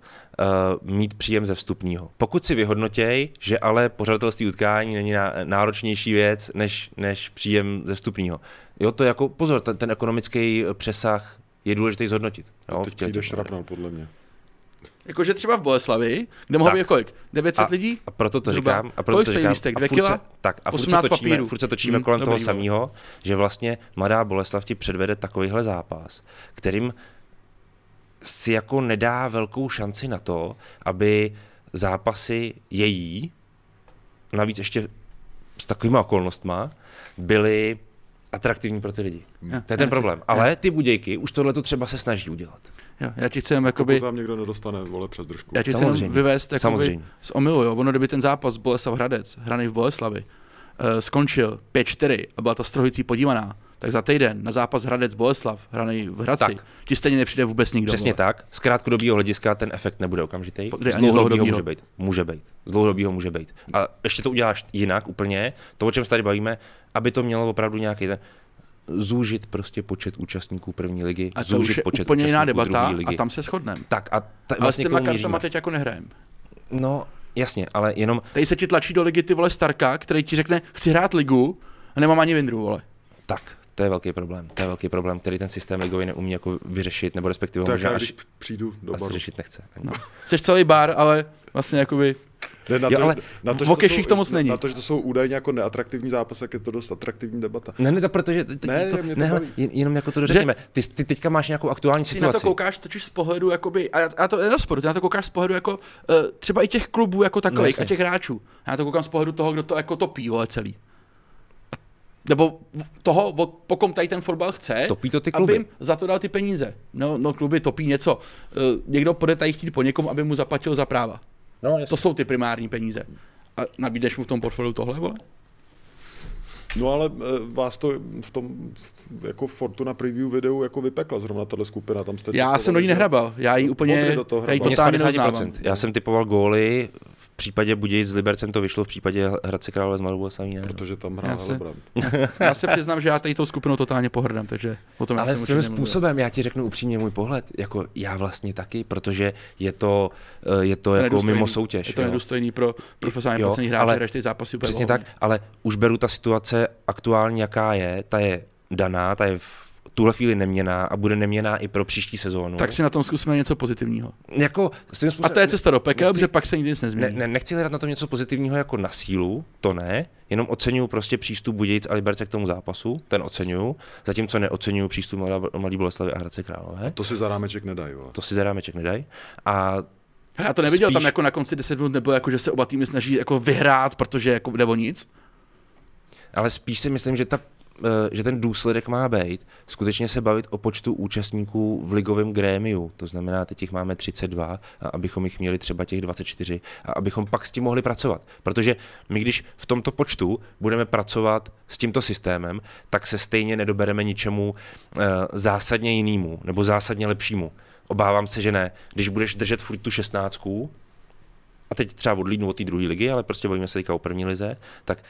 Speaker 3: uh, mít příjem ze vstupního. Pokud si vyhodnotěj, že ale pořadatelství utkání není ná, náročnější věc než, než příjem ze vstupního. Jo, to je jako, pozor, ten, ten ekonomický přesah je důležitý zhodnotit. Jo,
Speaker 1: Teď přijde šrapnel, podle mě.
Speaker 2: Jakože třeba v Boleslavi, kde
Speaker 3: Tak.
Speaker 2: být kolik? 900 lidí?
Speaker 3: A proto to
Speaker 2: Zhruba.
Speaker 3: říkám. A proto
Speaker 2: Kolik
Speaker 3: to říkám.
Speaker 2: lístek?
Speaker 3: A
Speaker 2: Dvě
Speaker 3: furt se-
Speaker 2: kila?
Speaker 3: Tak a furt se
Speaker 2: 18
Speaker 3: točíme,
Speaker 2: papírů.
Speaker 3: furt se točíme
Speaker 2: Hm,
Speaker 3: kolem toho
Speaker 2: dobrý, vole.
Speaker 3: samého, že vlastně Mladá Boleslav ti předvede takovýhle zápas, kterým si jako nedá velkou šanci na to, aby zápasy její, navíc ještě s takovýma okolnostma, byly atraktivní pro ty lidi.
Speaker 2: Jo,
Speaker 3: To je ten problém. Ale ty budějky už tohle to třeba se snaží udělat.
Speaker 2: Jo, já ti chci jenom
Speaker 1: Pokud
Speaker 2: jakoby,
Speaker 1: tam někdo nedostane vole přes držku.
Speaker 2: já ti chci jenom
Speaker 3: Samozřejmě.
Speaker 2: vyvést jakoby
Speaker 3: Samozřejmě.
Speaker 2: z omylu, jo. Ono, kdyby ten zápas Boleslav Hradec, hraný v Boleslavi, uh, skončil 5-4 a byla to strohující podívaná, tak za týden na zápas Hradec Boleslav, hraný v Hradci,
Speaker 3: Tak.
Speaker 2: ti stejně nepřijde vůbec nikdo.
Speaker 3: Přesně
Speaker 2: vole.
Speaker 3: tak. Z krátkodobého hlediska ten efekt nebude okamžitý. Z dlouhodobého může být. Může být. Z dlouhodobého může být. A ještě to uděláš jinak úplně. To, o čem se tady bavíme, aby to mělo opravdu nějaký ten zúžit prostě počet účastníků první ligy,
Speaker 2: A to už
Speaker 3: zúžit
Speaker 2: je
Speaker 3: počet
Speaker 2: úplně jiná
Speaker 3: účastníků
Speaker 2: debata
Speaker 3: druhé ligy.
Speaker 2: a tam se shodneme.
Speaker 3: Tak a ta,
Speaker 2: Ale s
Speaker 3: vlastně
Speaker 2: těma kartama teď jako nehrajem.
Speaker 3: No, jasně, ale jenom
Speaker 2: Tady se ti tlačí do ligy ty vole Starka, který ti řekne, chci hrát ligu a nemám ani Vindru, vole.
Speaker 3: tak. To je velký problém. To je velký problém, který ten systém ligový neumí jako vyřešit, nebo respektive ho
Speaker 1: Tak
Speaker 3: možná
Speaker 1: já,
Speaker 3: až,
Speaker 1: když přijdu do
Speaker 3: asi
Speaker 1: baru.
Speaker 3: řešit nechce.
Speaker 2: No. Jsi celý bar, ale vlastně jakoby
Speaker 1: Ne, na
Speaker 3: Jo,
Speaker 1: to,
Speaker 3: ale
Speaker 1: na to,
Speaker 2: v
Speaker 1: že
Speaker 2: okeších
Speaker 1: jsou-
Speaker 2: to moc není.
Speaker 1: Na to, že to jsou údajně jako neatraktivní zápasy, jak je to dost atraktivní debata.
Speaker 3: Ne, ne, to protože, teď,
Speaker 1: Ne,
Speaker 3: jako,
Speaker 1: to
Speaker 3: ne, hele, jen- jenom jako to dořekněme. Ty, ty teďka máš nějakou aktuální
Speaker 2: ty na to
Speaker 3: situaci.
Speaker 2: koukáš totiž z pohledu, jakoby, a já, já to nerozporu, ty na to koukáš z pohledu jako uh, třeba i těch klubů jako takových
Speaker 3: jasně.
Speaker 2: a těch hráčů. Já na to koukám z pohledu toho, kdo to jako topí, vole, celý. Nebo toho, po kom tady ten fotbal chce,
Speaker 3: Topí to ty
Speaker 2: aby
Speaker 3: kluby.
Speaker 2: jim za to dal ty peníze. No, no kluby topí něco. Uh, někdo půjde tady chtít po někom, aby mu zaplatil za práva.
Speaker 3: No,
Speaker 2: To jsou ty primární peníze. A nabídeš mu v tom portfoliu tohle, vole?
Speaker 1: No ale eh, vás to v tom jako Fortuna preview videu jako vypekla zrovna tahle skupina. Tam jste
Speaker 2: Já jsem do ní nehrabal. Já ji úplně,
Speaker 1: do toho
Speaker 2: já ji
Speaker 1: hrabat.
Speaker 3: Mě z
Speaker 2: totálně
Speaker 3: 50%.
Speaker 2: neuznávám.
Speaker 3: Já jsem typoval góly, v případě Budějic s Libercem to vyšlo, v případě Hradce Králové z Mladou Boleslaví ne. no.
Speaker 1: Protože tam
Speaker 2: Já
Speaker 1: hrál
Speaker 2: se-
Speaker 1: Helebrant. [LAUGHS]
Speaker 2: Já se přiznám, že já tady tou skupinou totálně pohrdám, takže o tom já
Speaker 3: Ale
Speaker 2: jsem
Speaker 3: svým
Speaker 2: nemluvil.
Speaker 3: způsobem, já ti řeknu upřímně můj pohled, jako já vlastně taky, protože je to, eh, je to,
Speaker 2: To
Speaker 3: jako
Speaker 2: nedůstojný.
Speaker 3: mimo soutěž.
Speaker 2: Je to
Speaker 3: jo.
Speaker 2: nedůstojný pro profesionálně
Speaker 3: Jo,
Speaker 2: placený hráče, ty zápasy
Speaker 3: Přesně tak, ale už beru ta situace aktuální, jaká je, ta je daná, ta je v tuhle chvíli neměná a bude neměná i pro příští sezónu.
Speaker 2: Tak si na tom zkusme něco pozitivního.
Speaker 3: jako, svým
Speaker 2: A
Speaker 3: způsobem,
Speaker 2: to je cesta do pekel,
Speaker 3: nechci-
Speaker 2: protože pak se nikdy nic
Speaker 3: ne,
Speaker 2: nezmění.
Speaker 3: ne, nechci hledat na tom něco pozitivního jako na sílu, to ne, jenom oceňuju prostě přístup Budějic a Liberce k tomu zápasu, ten oceňuju, zatímco neoceňuju přístup Mladý Boleslavy a Hradce Králové.
Speaker 1: To si za rámeček nedají.
Speaker 3: To si za rámeček nedaj. A
Speaker 2: já to neviděl,
Speaker 3: spíš-
Speaker 2: tam jako na konci 10 minut nebylo jako, že se oba týmy snaží jako vyhrát, protože jako jde o nic.
Speaker 3: Ale spíš si myslím, že, ta, eh, že ten důsledek má být skutečně se bavit o počtu účastníků v ligovém grémiu. To znamená, teď jich máme 32 a abychom jich měli třeba těch 24 a abychom pak s tím mohli pracovat. Protože my, když v tomto počtu budeme pracovat s tímto systémem, tak se stejně nedobereme ničemu eh, zásadně jinému nebo zásadně lepšímu. Obávám se, že ne. Když budeš držet furt tu 16, a teď třeba odlídnu od té druhé ligy, ale prostě bavíme se teďka o první lize, tak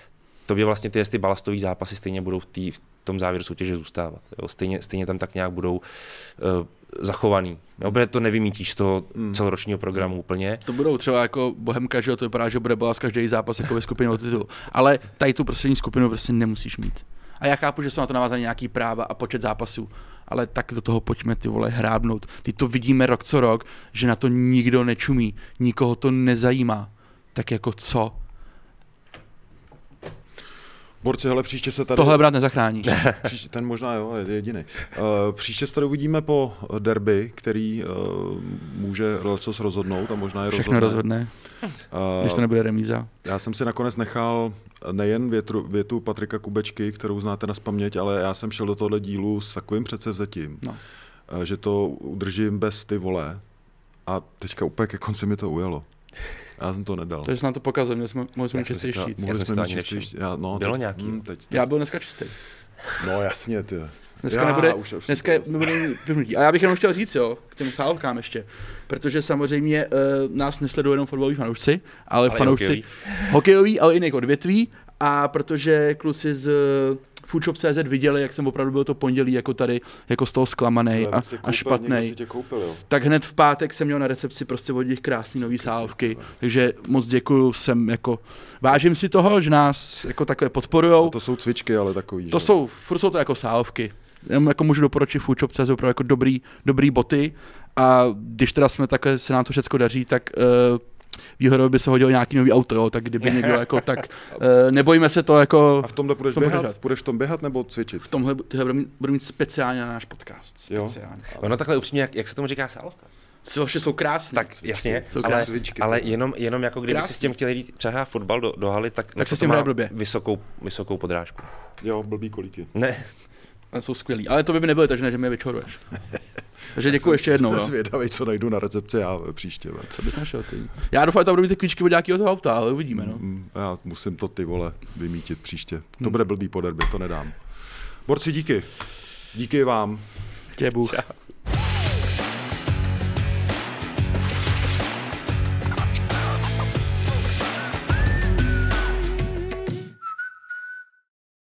Speaker 3: tobě vlastně ty, ty balastové zápasy stejně budou v, tý, v tom závěru soutěže zůstávat. Jo? Stejně, stejně tam tak nějak budou uh, zachovaný. Jo? Protože to nevymítíš z toho
Speaker 1: Hmm.
Speaker 3: celoročního programu úplně.
Speaker 2: To budou třeba jako Bohemka, že to vypadá, že bude bolas každý zápas jako ve skupině o titul. Ale tady tu prostřední skupinu prostě nemusíš mít. A já chápu, že jsou na to navázané nějaký práva a počet zápasů, ale tak do toho pojďme ty vole hrábnout. Ty to vidíme rok co rok, že na to nikdo nečumí, nikoho to nezajímá. Tak jako co?
Speaker 1: Borci, hele, příště se tady...
Speaker 2: Tohle brát nezachráníš.
Speaker 1: Příště, ten možná jo, je jediný. Uh, příště se tady uvidíme po derby, který uh, může lecos rozhodnout a možná je
Speaker 2: Všechno rozhodne,
Speaker 1: Uh,
Speaker 2: když to nebude remíza.
Speaker 1: Já jsem si nakonec nechal nejen větru, větu Patrika Kubečky, kterou znáte na spaměť, ale já jsem šel do tohle dílu s takovým předsevzetím,
Speaker 2: No.
Speaker 1: že to udržím bez ty vole a teďka úplně ke konci mi to ujelo. Já jsem to nedal.
Speaker 2: Takže jsme na to pokazali, měli jsme, mohli jsme mít
Speaker 3: jsem to-
Speaker 2: štít.
Speaker 3: Já
Speaker 1: Mohli
Speaker 3: jsem to
Speaker 1: štít. Já, no,
Speaker 3: Bylo
Speaker 1: teď,
Speaker 3: nějaký,
Speaker 1: hm,
Speaker 3: jo?
Speaker 1: teď,
Speaker 2: Já byl dneska čistý.
Speaker 1: No jasně, ty.
Speaker 2: Dneska
Speaker 1: Já
Speaker 2: nebude,
Speaker 1: už- už
Speaker 2: dneska
Speaker 1: jsem to
Speaker 2: nebude vypnutí. A já bych jenom chtěl říct, jo, k těm sálovkám ještě, protože samozřejmě uh, nás nesledují jenom fotbaloví fanoušci, ale,
Speaker 3: Ale i
Speaker 2: fanoušci
Speaker 3: hokejoví.
Speaker 2: hokejoví, ale i jiných odvětví a protože kluci z Foodshop.cz viděli, jak jsem opravdu byl to pondělí jako tady, jako z toho zklamaný a, a špatný. Tak hned v pátek jsem měl na recepci prostě od nich krásný nový sálovky, takže moc děkuju, jsem jako, vážím si toho, že nás jako takové podporujou. No
Speaker 1: to jsou cvičky, ale takový.
Speaker 2: To že? jsou, furt jsou to jako sálovky. Jenom jako můžu doporučit Foodshop.cz opravdu jako dobrý, dobrý boty a když teda jsme také, se nám to všechno daří, tak uh, výhodou by se hodil nějaký nový auto, jo, tak kdyby někdo [LAUGHS] jako tak, uh, nebojíme se to jako...
Speaker 1: A v tomhle budeš běhat? Běhat. Budeš v tom běhat nebo cvičit?
Speaker 2: V tomhle tyhle budu, mít, budu mít speciálně na náš podcast. Speciálně.
Speaker 3: Jo. Ono takhle upřímně, jak, jak se tomu říká sálovka?
Speaker 2: Což jsou krásné.
Speaker 3: Tak jasně, jsou ale, cvičky, ale jenom, jenom jako kdyby si s tím chtěli jít přehrát fotbal do, do haly, tak,
Speaker 2: tak se s tím hraje blbě.
Speaker 3: Vysokou, vysokou podrážku.
Speaker 1: Jo, blbý kolíky.
Speaker 3: Ne.
Speaker 2: Ale jsou skvělí. Ale to by, by nebyly, takže ne, že mě vyčoruješ. [LAUGHS] Takže děkuji ještě jednou. Jsem
Speaker 1: zvědavý, co najdu na recepci já příště.
Speaker 2: Co bys našel ty? Já doufám, že tam budou ty klíčky od nějakého toho auta, ale uvidíme. No.
Speaker 1: Mm, já musím to ty vole vymítit příště. To hmm. bude blbý poderby, to nedám. Borci, díky. Díky vám.
Speaker 2: Tě Bůh. Čau.